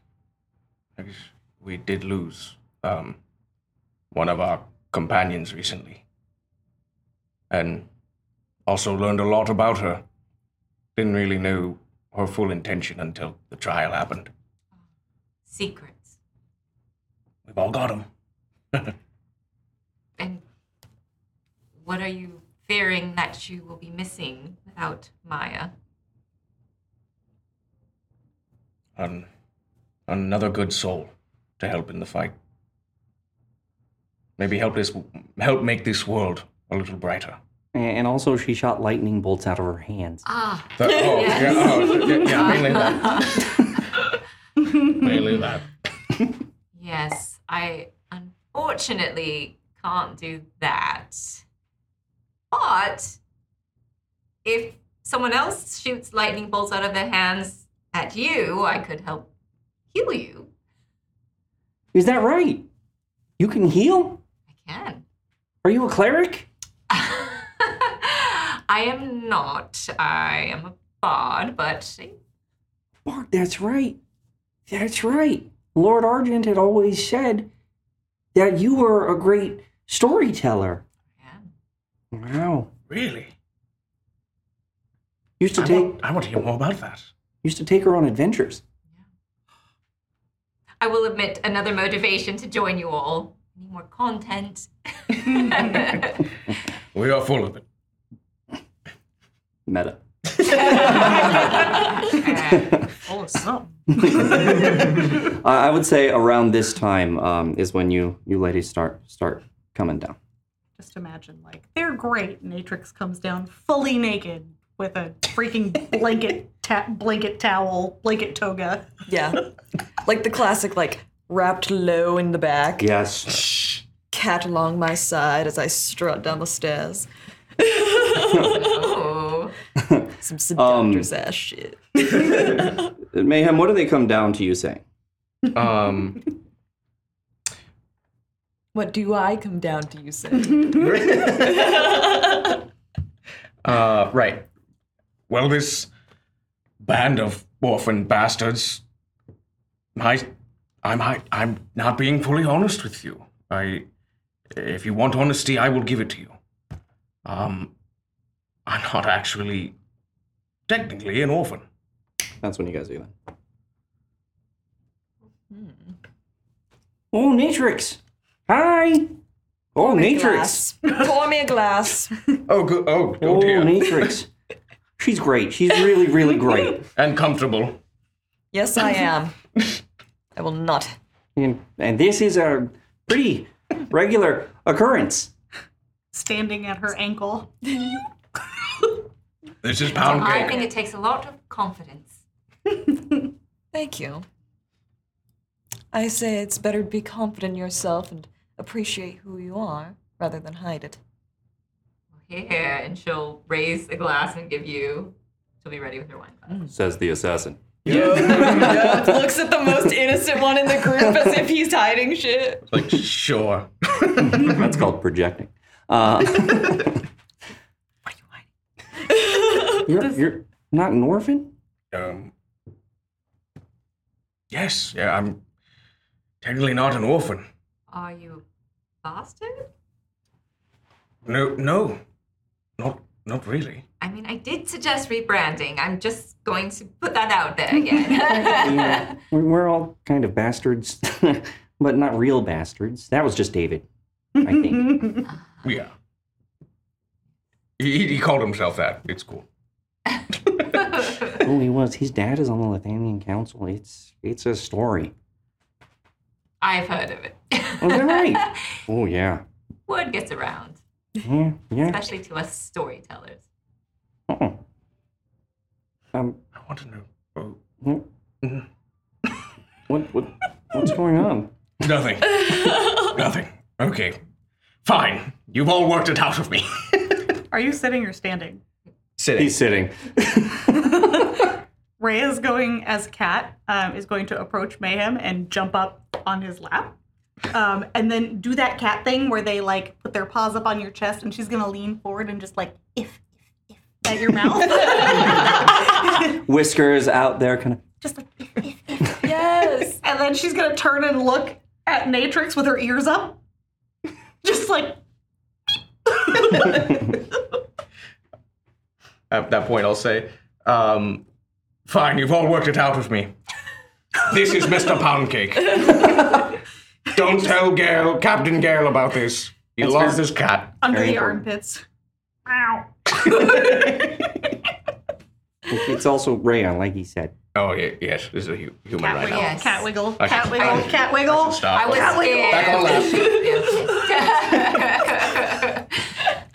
I guess we did lose um, one of our companions recently. And also learned a lot about her. Didn't really know her full intention until the trial happened. Secrets. We've all got them. And what are you fearing that you will be missing without Maya? An, another good soul to help in the fight. Maybe help this help make this world a little brighter. And and also, she shot lightning bolts out of her hands. Ah, The- oh, Yes. yeah, oh, yeah, yeah, mainly that. mainly that. yes. I unfortunately can't do that. But if someone else shoots lightning bolts out of their hands at you, I could help heal you. Is that right? You can heal? I can. Are you a cleric? I am not. I am a bard, but Bart, that's right. That's right. Lord Argent had always said that you were a great storyteller. Yeah. Wow. Really? Used to I take want, I want to hear more about that. used to take her on adventures. I will admit another motivation to join you all. Need more content. We are full of it. Meta. Full of something. I I would say around this time um, is when you you ladies start start coming down. Just imagine, like, they're great. Natrix comes down fully naked with a freaking blanket, ta- blanket towel, blanket toga. Yeah. like the classic, like, wrapped low in the back, Yes. cat along my side as I strut down the stairs. oh. Some seductress ass shit. Mayhem, what do they come down to you saying? Um, What do I come down to you say? uh, right. Well, this band of orphan bastards. I, I'm, I, I'm not being fully honest with you. I, if you want honesty, I will give it to you. Um, I'm not actually, technically, an orphan. That's when you guys do that. Oh, Natrix. Hi. Oh, Natrix. Glass. Pour me a glass. Oh, good. Oh, Oh, oh dear. Natrix. She's great. She's really, really great. and comfortable. Yes, I am. I will not. And, and this is a pretty regular occurrence. Standing at her ankle. This is pound I cake. think it takes a lot of confidence. Thank you. I say it's better to be confident in yourself and appreciate who you are rather than hide it. Here, and she'll raise a glass and give you. She'll be ready with her wine glass. Says the assassin. Looks at the most innocent one in the group as if he's hiding shit. Like, sure. That's called projecting. Uh, you're, you're not an orphan? Um, yes, yeah, I'm technically not an orphan. Are you a bastard? No, no, not not really. I mean, I did suggest rebranding. I'm just going to put that out there again. Yeah, we're, we're all kind of bastards, but not real bastards. That was just David, I think. Yeah. He, he called himself that. It's cool. oh, he was. His dad is on the Lithanian Council. It's it's a story. I've heard of it. Oh, is that right? oh yeah. Word gets around, Yeah, yeah. especially to us storytellers. Uh-uh. Um, I want to know. Oh, what, what, what, what's going on? nothing. nothing. Okay. Fine. You've all worked it out of me. Are you sitting or standing? Sitting. He's sitting. Rhea is going as cat um, is going to approach Mayhem and jump up on his lap, um, and then do that cat thing where they like put their paws up on your chest, and she's gonna lean forward and just like if if if at your mouth, Whiskers out there, kind of. just like if if if. Yes, and then she's gonna turn and look at Natrix with her ears up, just like At that point, I'll say, um, fine, you've all worked it out with me. This is Mr. Poundcake. Don't tell Gale, Captain Gale about this. He That's loves fair. his cat. under Very the important. armpits. Ow. It's also Rayon, like he said. Oh, yeah, yes, this is a hu- human Cat right wiggle, now. Yes. cat wiggle, I cat should- wiggle, I- cat I wiggle. should stop. I was Cat wiggle. Back on scared.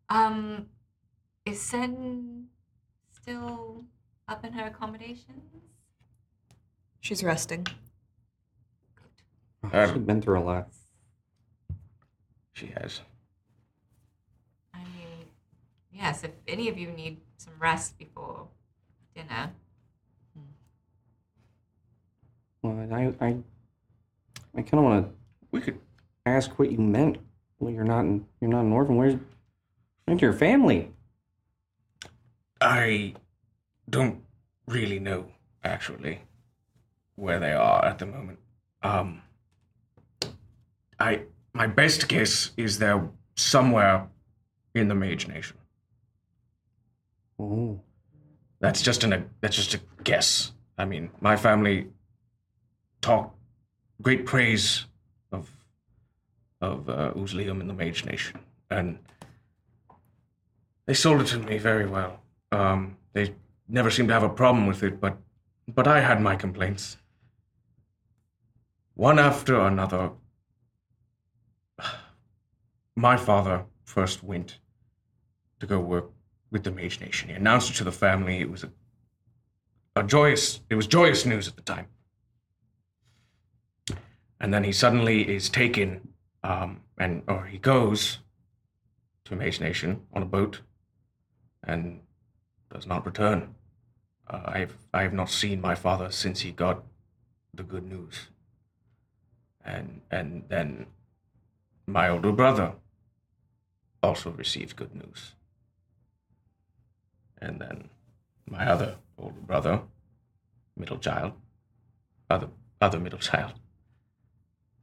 um, is Sen still up in her accommodations? She's resting. Oh, she's been through a lot. She has. I mean, yes, if any of you need some rest before dinner. Well, I, I, I kind of want to We could. ask what you meant. Well, you're not, in, you're not an orphan. Where's, where's your family? I don't really know, actually, where they are at the moment. Um, I my best guess is they're somewhere in the Mage Nation. Oh, That's just an that's just a guess. I mean, my family talk great praise of of uh, Uzlium in the Mage Nation, and they sold it to me very well. Um, they never seemed to have a problem with it, but but I had my complaints. One after another. My father first went to go work with the Mage Nation. He announced it to the family. It was a, a joyous. It was joyous news at the time. And then he suddenly is taken, um, and or he goes to Mage Nation on a boat, and does not return. Uh, I have I have not seen my father since he got the good news. And and then my older brother also received good news. And then my other older brother, middle child, other other middle child.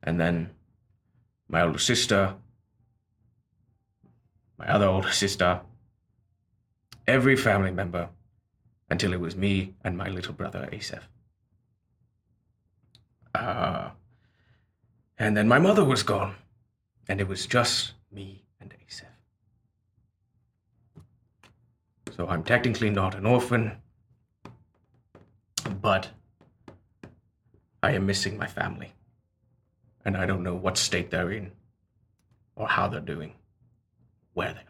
And then my older sister, my other older sister, every family member until it was me and my little brother Asaph. Uh, and then my mother was gone, and it was just me and Asaph. So I'm technically not an orphan, but I am missing my family. And I don't know what state they're in, or how they're doing, where they are.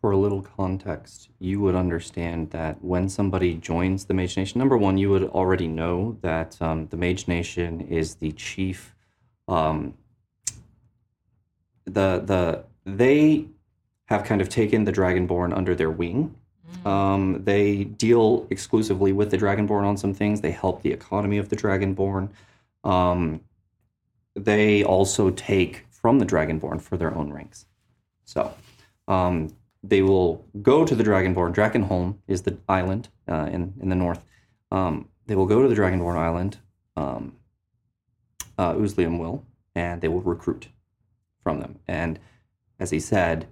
for a little context, you would understand that when somebody joins the Mage Nation, number one, you would already know that um, the Mage Nation is the chief. Um, the the they have kind of taken the Dragonborn under their wing. Um, they deal exclusively with the Dragonborn on some things. They help the economy of the Dragonborn. Um, they also take from the Dragonborn for their own ranks. So um, they will go to the Dragonborn. Drakenholm is the island uh, in in the north. Um, they will go to the Dragonborn island. Um, uh, Uzlium will, and they will recruit from them. And as he said,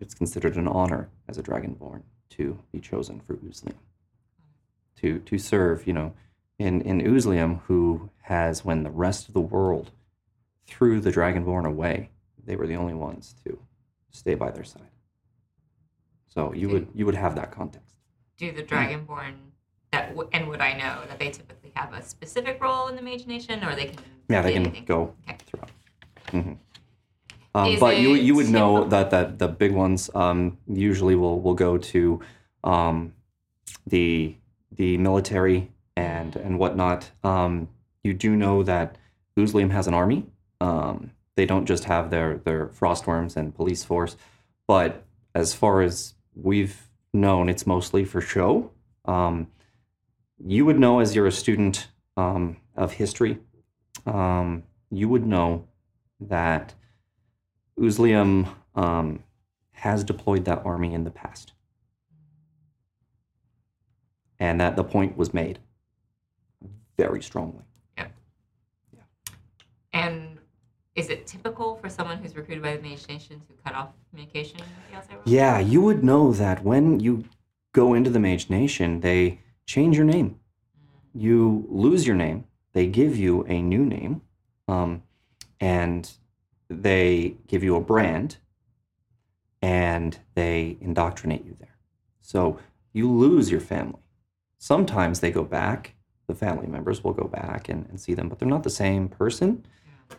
it's considered an honor as a dragonborn to be chosen for Uzlium. To to serve, you know, in, in Uzlium, who has when the rest of the world threw the dragonborn away, they were the only ones to stay by their side. So you would you would have that context. Do the Dragonborn that w- and would I know that they typically have a specific role in the Mage Nation, or they can Yeah, they can anything? go Okay. throughout. hmm Um, but you you would know typical- that that the big ones um, usually will will go to um, the the military and and whatnot. Um, you do know that Uzlium has an army. Um, they don't just have their their frostworms and police force, but as far as we've known, it's mostly for show. Um, you would know as you're a student um, of history, um, you would know that Uzlium um, has deployed that army in the past. And that the point was made very strongly. Yeah. yeah. And is it typical for someone who's recruited by the Mage Nation to cut off communication with the outside world? Yeah, you would know that when you go into the Mage Nation, they change your name. You lose your name. They give you a new name, um, and they give you a brand, and they indoctrinate you there. So you lose your family. Sometimes they go back. The family members will go back and, and see them, but they're not the same person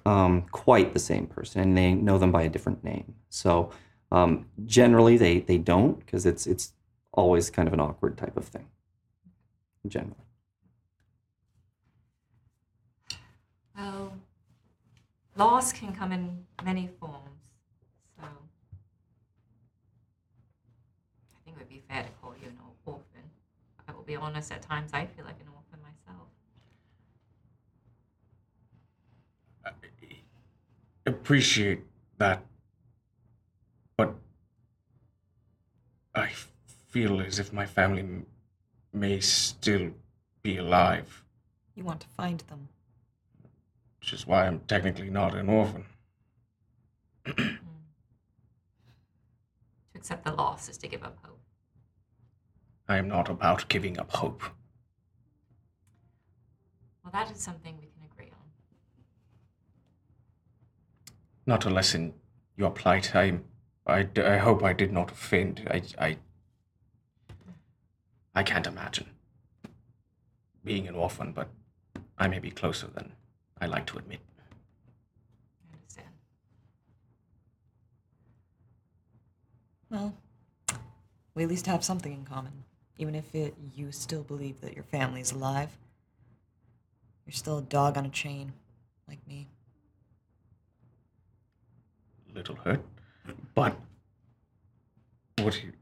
um, quite the same person, and they know them by a different name. So um, generally, they they don't because it's it's always kind of an awkward type of thing. Generally, Well, loss can come in many forms, so I think it would be fair to call you an orphan. I will be honest, at times I feel like an orphan myself. I appreciate that, but I feel as if my family may still be alive, You want to find them. Which is why I'm technically not an orphan. To accept the loss is to give up hope. I am not about giving up hope. Well, that is something we can agree on. Not to lessen your plight. i. i hope I did not offend. I, I, I can't imagine being an orphan, but I may be closer than I like to admit. I understand. Well, we at least have something in common. Even if it, you still believe that your family's alive, you're still a dog on a chain, like me. Little hurt, but what you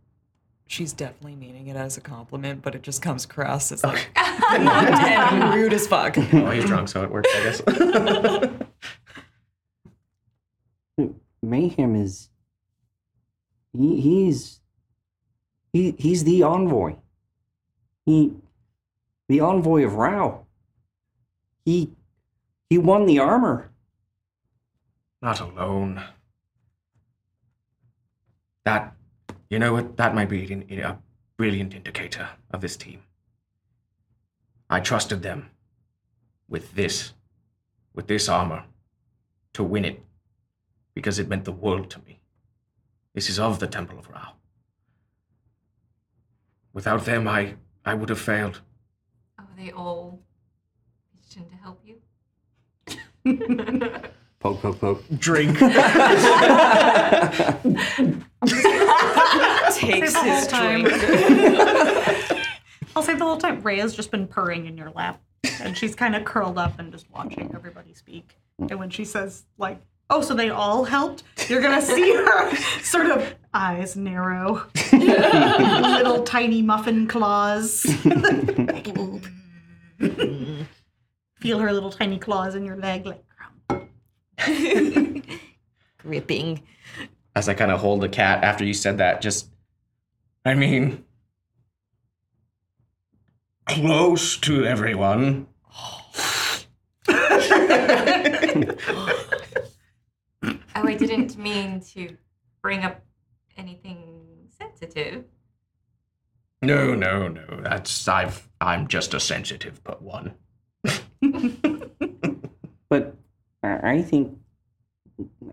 She's definitely meaning it as a compliment, but it just comes across as like and rude as fuck. Oh, he's drunk, so it works, I guess. Mayhem is he, he's he he's the envoy. He the envoy of Rao. He he won the armor. not alone. That, you know what? That might be an- a brilliant indicator of this team. I trusted them with this, with this armor, to win it, because it meant the world to me. This is of the Temple of Rao. Without them, I, I would have failed. Are they all reached in to help you? Poke poke poke. Drink. Takes the whole his time. drink. I'll say the whole time Rhea's just been purring in your lap, and she's kind of curled up and just watching everybody speak. And when she says like, "Oh, so they all helped," you're gonna see her sort of eyes narrow, little tiny muffin claws. Feel her little tiny claws in your leg, like. Gripping. As I kind of hold the cat after you said that, just I mean, close to everyone. Oh, Oh, I didn't mean to bring up anything sensitive. No, no, no. That's I've I'm just a sensitive but one. I think,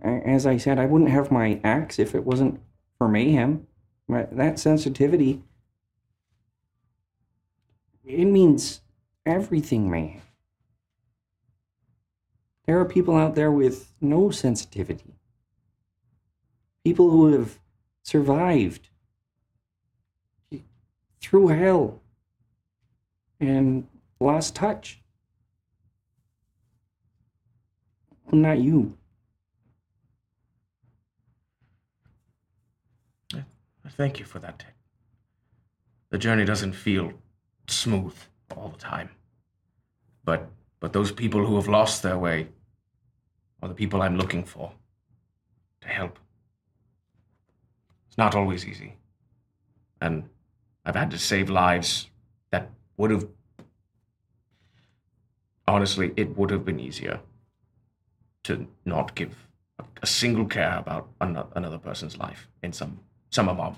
as I said, I wouldn't have my axe if it wasn't for mayhem. But That sensitivity, it means everything, mayhem. There are people out there with no sensitivity. People who have survived through hell and lost touch. Well, not you. I thank you for that. The journey doesn't feel smooth all the time. But but those people who have lost their way are the people I'm looking for to help. It's not always easy. And I've had to save lives that would have honestly it would have been easier to not give a, a single care about ano- another person's life in some some of our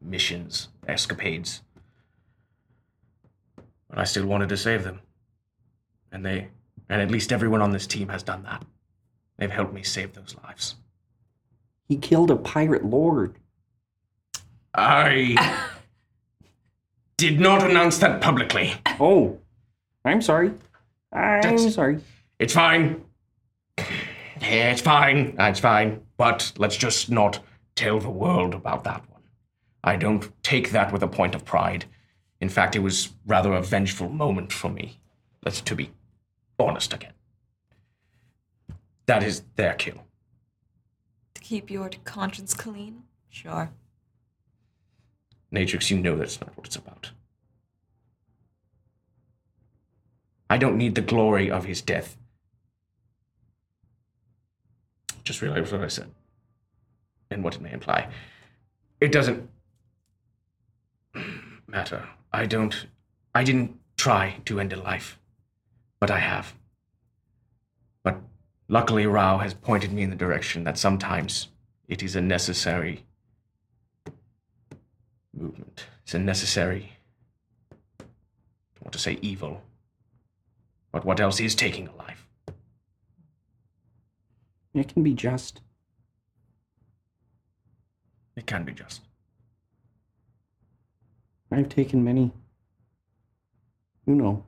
missions, escapades. But I still wanted to save them. And they and at least everyone on this team has done that. They've helped me save those lives. He killed a pirate lord. I did not announce that publicly. Oh, I'm sorry. I'm That's- sorry. It's fine. Yeah, it's fine. Ah, it's fine. But let's just not tell the world about that one. I don't take that with a point of pride. In fact, it was rather a vengeful moment for me. Let's to be honest again. That is their kill. To keep your conscience clean? Sure. Natrix, you know that's not what it's about. I don't need the glory of his death. Just realized what I said and what it may imply. It doesn't matter. I don't. I didn't try to end a life, but I have. But luckily, Rao has pointed me in the direction that sometimes it is a necessary movement. It's a necessary. I don't want to say evil. But what else is taking a life? It can be just. It can be just. I've taken many. You know.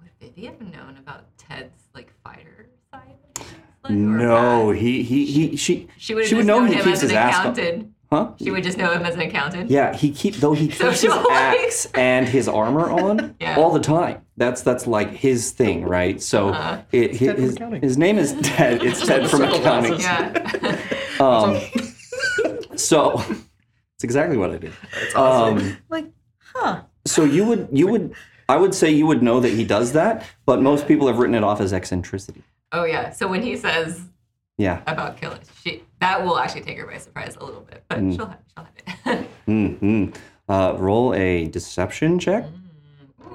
Would Vivi have known about Ted's like fighter side? like, No, he he he she She would she would know he him keeps as his an ass up. accountant. Huh? She would just know him as an accountant. Yeah, he keep though he So keeps his axe and his armor on Yeah. all the time. That's that's like his thing, right? So Uh-huh. it, Ted his, accounting. his name is Ted. It's Ted from Circle accounting. Yeah. Um, so it's exactly what I did. Um, Like, huh? so you would you would I would say you would know that he does that, but most people have written it off as eccentricity. oh yeah. So when he says Yeah. about killing, she that will actually take her by surprise a little bit, but Mm. she'll have she'll have it. hmm Uh, roll a deception check.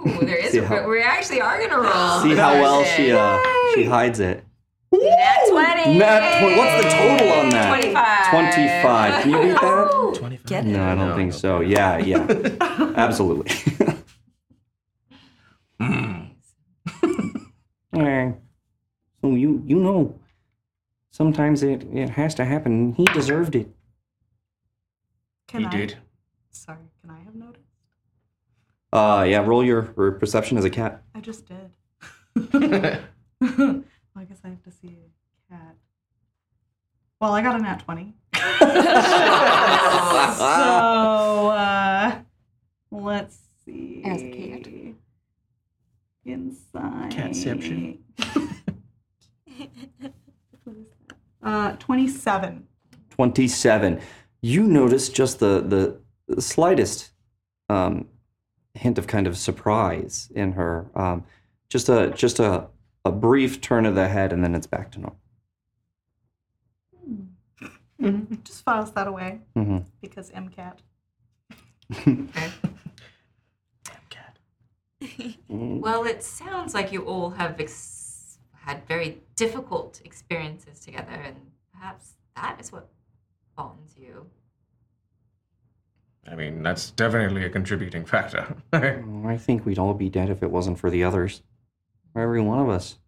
Ooh, there is. See how- we actually are gonna roll. See how well Shit. she uh, she hides it. Nat twenty. Nat tw- what's the total on that? Twenty-five. 25. Can you beat that? 25. Get it? No, I don't think so. Yeah, yeah. Absolutely. Eh, so you you know sometimes it, it has to happen. He deserved it. Can he I? did. Sorry, can I have noticed? Uh yeah, roll your, your perception as a cat. I just did. well, I guess I have to see a cat. Well, I got a nat 20. so, uh, let's see. As a cat. Inside. Catception. Uh, 27. 27. You notice just the the slightest um, hint of kind of surprise in her. Um, just a just a, a brief turn of the head, and then it's back to normal. Just files that away hmm because MCAT. Okay. Cat. Well, it sounds like you all have ex- had very difficult experiences together, and perhaps that is what bonds you. I mean, that's definitely a contributing factor. I think we'd all be dead if it wasn't for the others. For every one of us.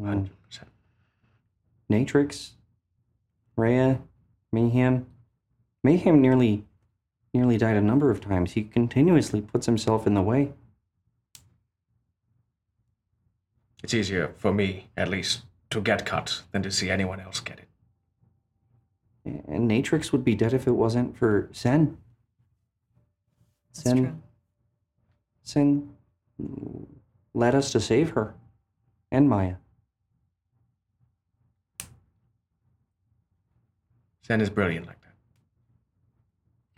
Mm, 100%. Natrix, Rhea, Mayhem. Mayhem nearly nearly died a number of times. He continuously puts himself in the way. It's easier for me, at least, to get cut than to see anyone else get it. And Natrix would be dead if it wasn't for Sen. That's Sen, true. Sen led us to save her and Maya. Sen is brilliant like that.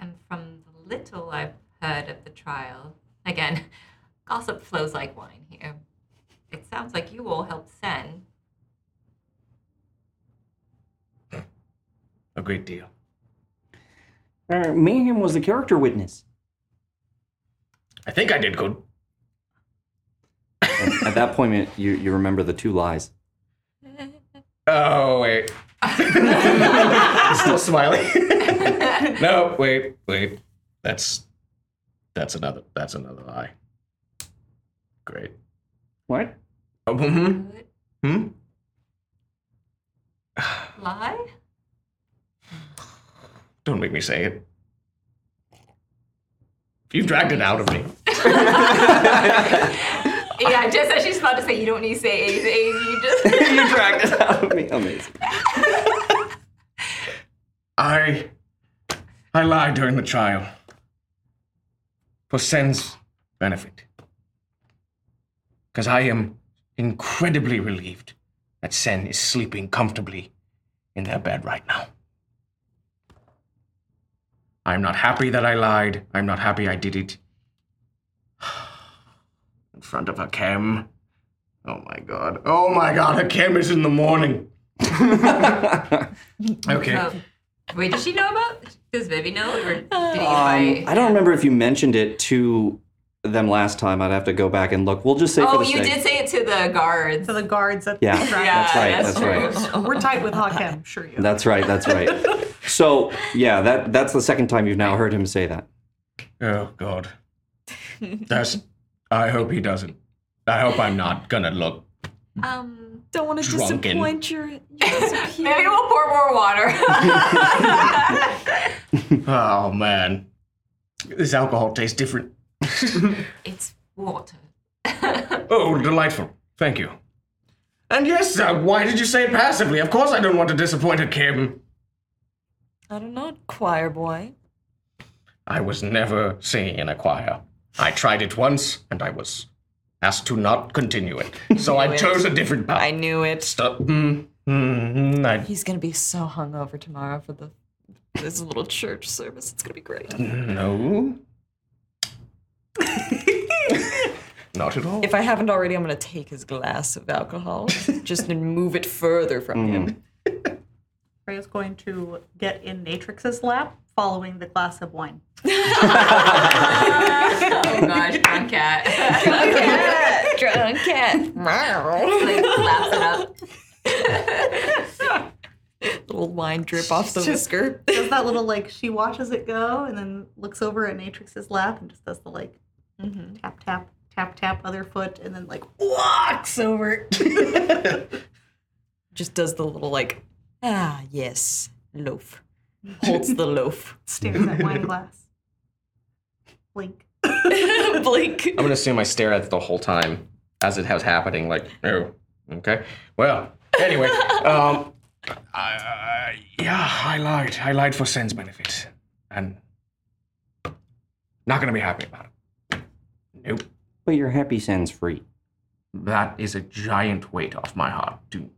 And from the little I've heard of the trial, again, gossip flows like wine here. It sounds like you all helped Sen. A great deal. Uh, Mayhem was the character witness. I think I did good. At that point, you, you remember the two lies. Oh, wait. Still smiling. no, wait, wait. That's that's another that's another lie. Great. What? Oh, hmm. Good Hmm. lie? Don't make me say it. You've dragged it out of me. Yeah, just as she's about to say, you don't need to say anything. You just. you dragged it out of me. Amazing. I I lied during the trial for Sen's benefit. Because I am incredibly relieved that Sen is sleeping comfortably in their bed right now. I'm not happy that I lied. I'm not happy I did it. In front of Hakem. Oh my god. Oh my god, Hakem is in the morning. okay. Oh. Wait, does she know about? Does Vivi know, or did he Um. I don't remember if you mentioned it to them last time. I'd have to go back and look. We'll just say for oh, the you sake. did say it to the guards. To the guards at Yeah, the track. that's right. that's That's, right. We're tight with Hakem, sure you. That's right. That's right. So yeah, that that's the second time you've now heard him say that. Oh God. That's. I hope he doesn't. I hope I'm not gonna look. Um, Don't want to Drunken. disappoint your, your maybe we'll pour more water. Oh man, this alcohol tastes different. it's water. Oh, delightful. Thank you. And yes, uh, why did you say it passively? Of course, I don't want to disappoint Hakem. I don't know, choir boy. I was never singing in a choir. I tried it once, and I was asked to not continue it. So I it. chose a different path. I knew it. Stop. Mm, mm, mm, I, He's gonna be so hungover tomorrow for the this little church service. It's gonna be great. no. not at all. If I haven't already, I'm gonna take his glass of alcohol, just to move it further from him. Mm. Freya's going to get in Natrix's lap following the glass of wine. oh gosh, drunk cat. drunk Cat, drunk cat. like laps it up. Little wine drip off the Just- whisker. Does that little like she watches it go and then looks over at Natrix's lap and just does the like tap tap tap tap other foot and then like walks over. Just does the little like, ah yes, loaf. Holds the loaf. stares at wine glass. Blink. Blink. I'm gonna assume I stare at it the whole time as it was happening. Like, Oh, okay. Well, anyway, um, I, I, yeah, I lied. I lied for Sen's benefit, and not gonna be happy about it. Nope. But your happy Sen's free. That is a giant weight off my heart, dude.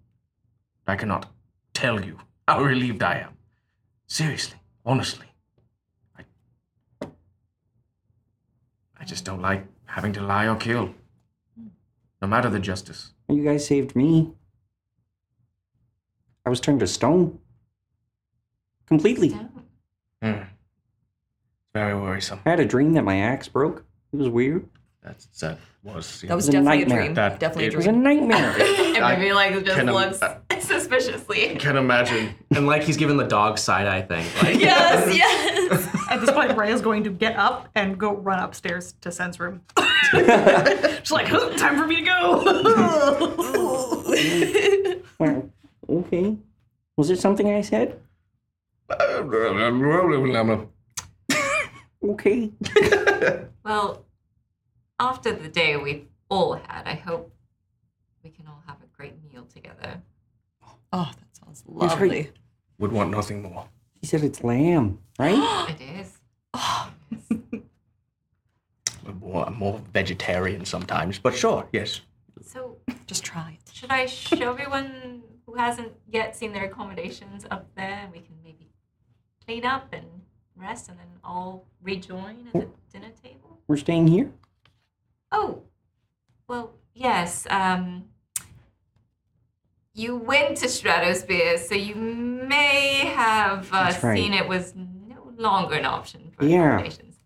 I cannot tell you how relieved I am. Seriously, honestly. I, I just don't like having to lie or kill. No matter the justice. You guys saved me. I was turned to stone. Completely. Hmm. Very worrisome. I had a dream that my axe broke. It was weird. That's that was. That was was definitely a nightmare. dream. That- definitely it a It was a dream. nightmare. And I maybe like just can im- looks suspiciously. Can imagine. And like he's giving the dog side eye thing. Like, Yes, yes. At this point, Rhea is going to get up and go run upstairs to Sen's room. She's like, "Huh, time for me to go. well, okay. Was it something I said? Okay. Well, after the day we've all had, I hope we can all have a great meal together. Oh, that sounds That's right. lovely. Would want nothing more. He said it's lamb, right? It is. I'm more, I'm more vegetarian sometimes, but sure, yes. So, Just try it. should I show everyone who hasn't yet seen their accommodations up there? and We can maybe clean up and rest and then all rejoin at the dinner table? We're staying here. Oh, well, yes. Um, you went to Stratosphere, so you may have uh, right. seen it was no longer an option for Yeah. accommodations.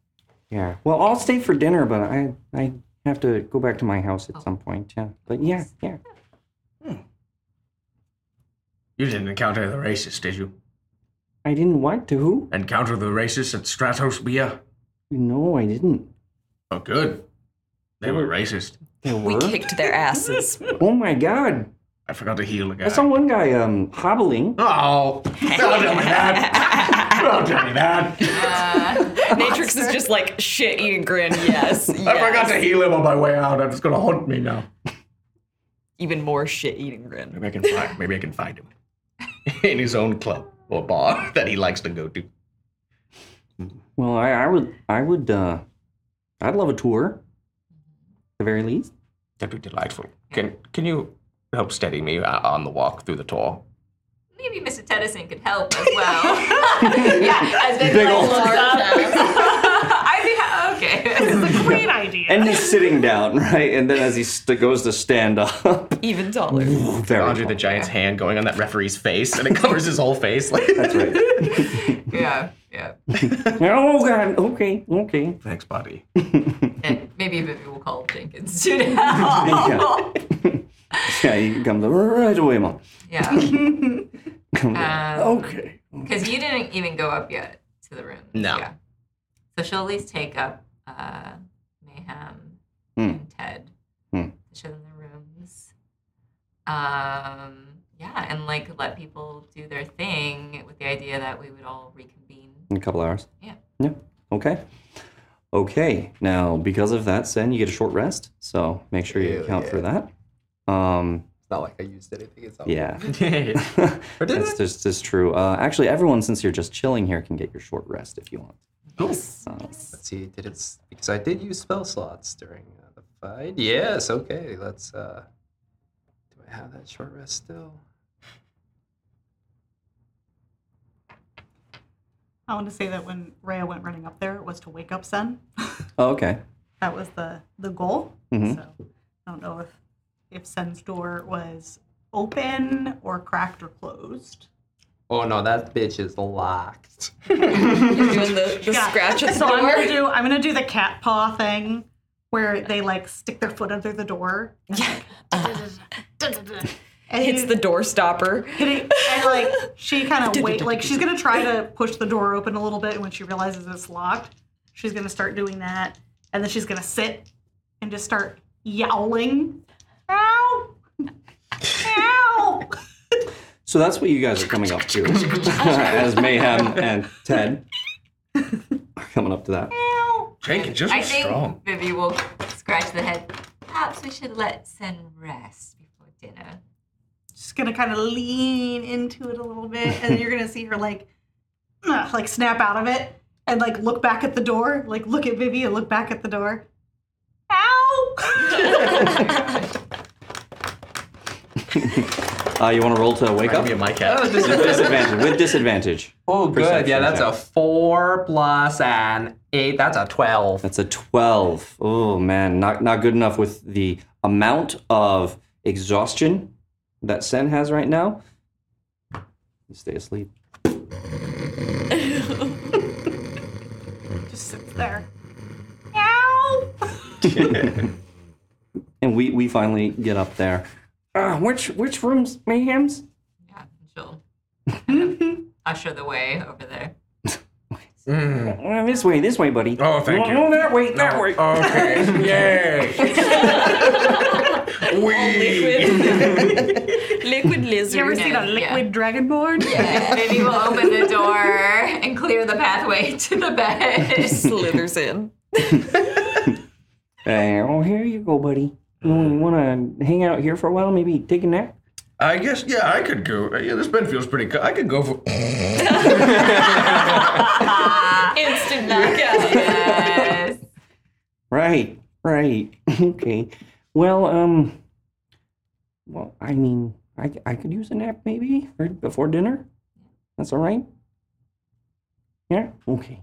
Yeah. Well, I'll stay for dinner, but I I have to go back to my house at some point. Yeah. But yeah, yeah. You didn't encounter the racists, did you? I didn't want to. Who? Encounter the racists at Stratosphere? No, I didn't. Oh, good. They were racist. There We kicked their asses. Oh my god! I forgot to heal the guy. I saw one guy um hobbling. Oh, don't tell me that. Don't tell me that. Natrix is just like shit eating grin. Yes, yes. I forgot to heal him on my way out. I'm just gonna haunt me now. Even more shit eating grin. Maybe I can find. Maybe I can find him in his own club or bar that he likes to go to. Well, I, I would I would uh I'd love a tour. At the very least. That'd be delightful. Can Can you help steady me uh, on the walk through the tour? Maybe Mr. Tedison could help as well. yeah, as they Big like, old looked up. I think, okay. It's a great idea. And he's sitting down, right? And then as he st- goes to stand up, Even taller. very Andre the tall. Giant's hand going on that referee's face, and it covers his whole face. Like, That's right. yeah, yeah. oh god. Okay. Okay. Thanks, buddy. And maybe Vivi will call Jenkins to help. Yeah. yeah. He comes right away, mom. Yeah. Comes Um, okay. Because you didn't even go up yet to the room. No. Yeah. So she'll at least take up uh, Mayhem Hmm. and Ted Hmm. to show them their rooms. Um, yeah, and like let people do their thing with the idea that we would all reconvene. In a couple hours. Yeah. Yeah. Okay. Okay. Now, because of that, Sen, you get a short rest. So make sure you Ew, account for that. Um. It's not like I used anything. It's not Yeah. Or did That's I? just that's true. Uh, actually, everyone, since you're just chilling here, can get your short rest if you want. Yes. Um, Let's see. Did it? Because I did use spell slots during uh, the fight. Yes. Okay. Let's. uh Do I have that short rest still? I want to say that when Rhea went running up there, it was to wake up Sen. oh, okay. that was the the goal. Mhm. So I don't know if if Sen's door was open or cracked or closed. Oh no, that bitch is locked. You're doing the, the Yeah. scratch at the So I'm gonna do I'm gonna do the cat paw thing where they like stick their foot under the door. Yeah. And Hits you- the door stopper. hitting and like she kind of wait like she's gonna try to push the door open a little bit and when she realizes it's locked she's gonna start doing that and then she's gonna sit and just start yowling ow ow So that's what you guys are coming up to as Mayhem and Ted are coming up to that. ow Jenkins, you're I so think strong. Vivi will scratch the head. Perhaps we should let Sen rest before dinner. Just gonna kind of lean into it a little bit and then you're gonna see her like uh, like snap out of it and like look back at the door like look at Vivi and look back at the door ow Uh, you want to roll to wake up? Give me a my cat. With disadvantage. With disadvantage. Oh, good. Perception Yeah, that's check. a four plus an eight. That's a twelve. That's a 12. Oh man, not not good enough with the amount of exhaustion that Sen has right now. You stay asleep. just sits there ow and we we finally get up there. Uh, which which rooms, Mayhem's? Yeah, she'll usher the way over there. Uh, this way, this way, buddy. Oh, thank you. No, no, that way, that way. Okay. Yay. Wee. Liquid lizard. You ever seen a Yeah. liquid dragonborn? Maybe we'll open the door and clear the pathway to the bed. slithers in. Uh, oh, here you go, buddy. You want to hang out here for a while? Maybe take a nap? I guess yeah, I could go. Yeah, this bed feels pretty good. I could go for. Instant knockout. yes. Right, right. okay. Well, um, well, I mean, I, I could use a nap maybe or before dinner. That's all right. Yeah. Okay.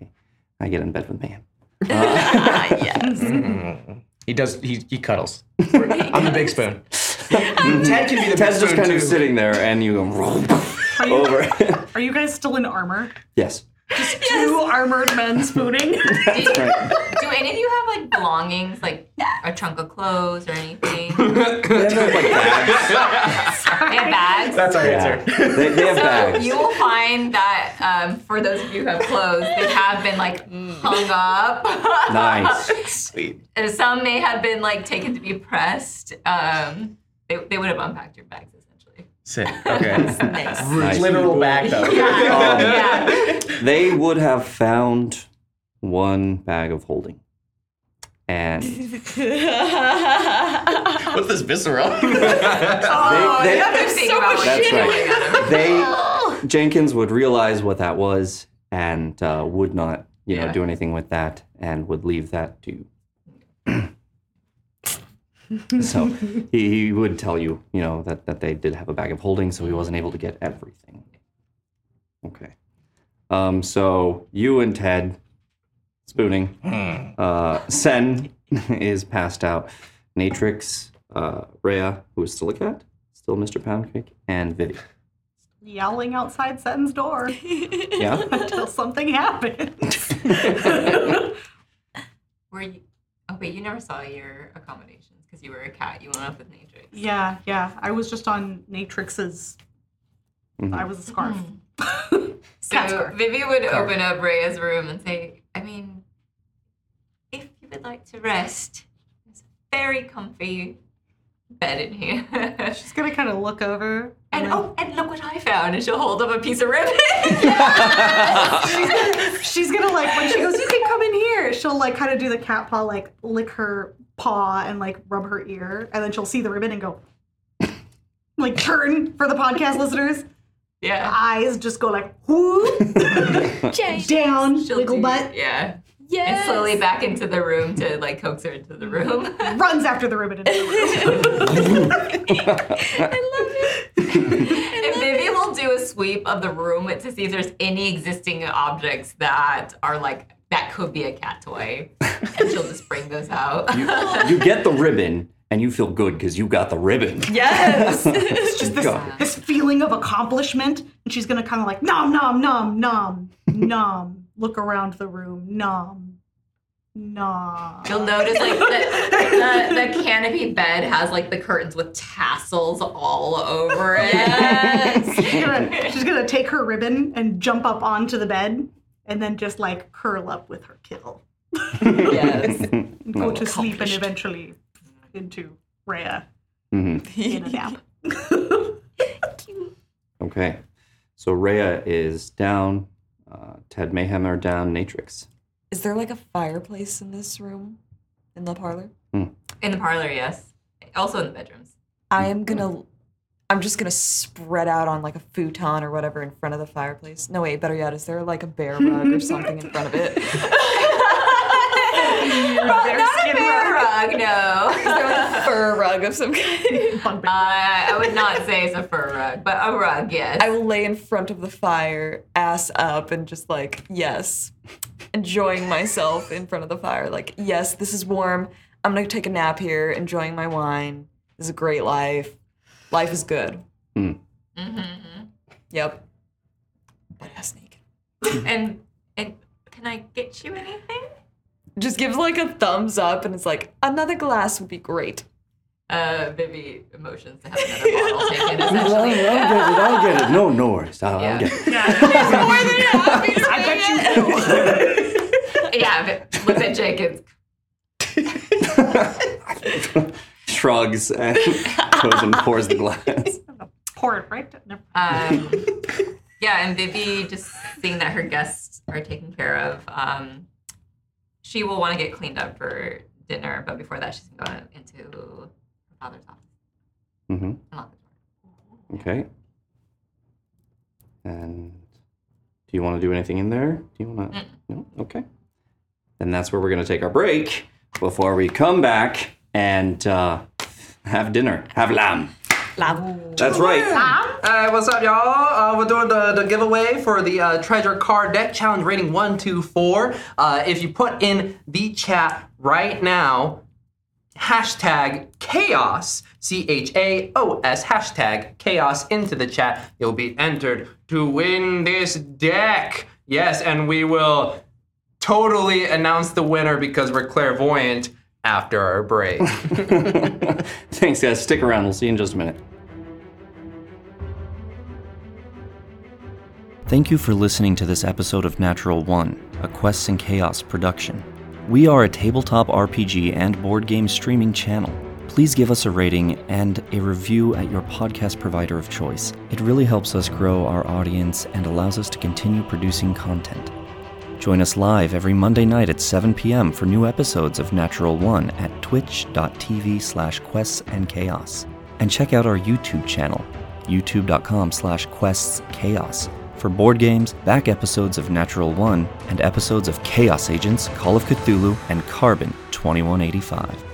Okay. I get in bed with man. yes. Mm-hmm. He does. He, he cuddles. I'm the big spoon. Ted can be the Ted's best just spoon, kind too. of sitting there, and you go Are you, over. are you guys still in armor? yes. Two armored men spooning. Do, do any of you have like belongings, like a trunk of clothes or anything? They have, like bags. They have bags. That's our Yeah. answer. They, they have So bags. you will find that um, for those of you who have clothes, they have been like hung up. Nice. Sweet. And some may have been like taken to be pressed. Um, they, they would have unpacked your bags essentially. Sick. Okay. Nice. Nice. Literal bag though. Yeah. They would have found one bag of holding. And What's this visceral? Oh, they, they, you have to think about That's you're right. doing at 'em. they Jenkins would realize what that was and uh, would not, you know, do anything with that and would leave that to. so he, he would tell you, you know, that, that they did have a bag of holding, so he wasn't able to get everything. Okay. Um, so you and Ted spooning. Uh, Sen is passed out. Natrix, uh, Rhea, who is still a cat, still Mr. Poundcake, and Vivi. Yowling outside Sen's door Yeah. until something happens. Were you? Oh wait, you never saw your accommodations because you were a cat. You went off with Natrix. yeah, yeah. I was just on Natrix's. Mhm. I was a scarf. So Cat scarf. Vivi would open up Rhea's room and say, I mean, if you would like to rest, it's a very comfy bed in here. She's gonna kind of look over. and then- oh, and look what I found. And she'll hold up a piece of ribbon. she's gonna, she's gonna like when she goes, you can come in here. She'll like kind of do the cat paw, like lick her paw and like rub her ear, and then she'll see the ribbon and go, like turn for the podcast listeners. yeah. Eyes just go like whoop down, She'll wiggle do- butt, Yeah. Yes. And slowly back into the room to like coax her into the room. runs after the ribbon into the room. I love it. I and Vivi will do a sweep of the room to see if there's any existing objects that are like that could be a cat toy, and she'll just bring those out. You, you get the ribbon, and you feel good because you got the ribbon. Yes. it's just this, this feeling of accomplishment, and she's gonna kind of like nom nom nom nom nom, look around the room, nom nom. You'll notice like the, the, the canopy bed has like the curtains with tassels all over it. she's, gonna, she's gonna take her ribbon and jump up onto the bed and then just like curl up with her kill yes. and go to sleep and eventually into Rhea Mhm. in a nap. Okay. So Rhea is down. Uh, Ted Mayhem are down. Natrix. Is there like a fireplace in this room? In the parlor? In the parlor, yes. Also in the bedrooms. I am gonna. I'm just gonna spread out on like a futon or whatever in front of the fireplace. No, wait, better yet, is there like a bear rug or something in front of it? Is Not a bear rug, no. there like a fur rug of some kind? Uh, I would not say it's a fur rug, but a rug, yes. I will lay in front of the fire, ass up, and just like, yes, enjoying myself in front of the fire. Like, yes, this is warm. I'm gonna take a nap here, enjoying my wine. This is a great life. Life is good. Mm. Mm-hmm. Yep. But ass naked. And and can I get you anything? just gives like a thumbs up and it's like, another glass would be great. Uh, Vivi emotions to have another bottle taken, I'll, essentially. I'll get it. I'll get it. No, no worries. I'll, Yeah. I'll get it. yeah, but look at Jenkins. Shrugs and goes and pours the glass. Pour it right. Never. Um, yeah, and Vivi, just seeing that her guests are taken care of, um, she will want to get cleaned up for dinner, but before that, she's going to go into her father's office hmm and lock the door. Okay. And do you want to do anything in there? Do you want to? No. Okay. And that's where we're going to take our break before we come back and uh, have dinner. Have lamb. Lamb. That's right. Hey, what's up, y'all? Uh, we're doing the, the giveaway for the uh, treasure card deck challenge rating one, two, four. Uh, if you put in the chat right now, hashtag chaos, C H A O S, hashtag chaos into the chat, you'll be entered to win this deck. Yes, and we will totally announce the winner because we're clairvoyant after our break. Thanks, guys. Stick around. We'll see you in just a minute. Thank you for listening to this episode of Natural One, a Quests and Chaos production. We are a tabletop RPG and board game streaming channel. Please give us a rating and a review at your podcast provider of choice. It really helps us grow our audience and allows us to continue producing content. Join us live every Monday night at 7 p.m. for new episodes of Natural One at twitch.tv slash quests and chaos. And check out our YouTube channel, youtube.com slash quests chaos, for board games, back episodes of Natural One, and episodes of Chaos Agents, Call of Cthulhu, and Carbon 2185.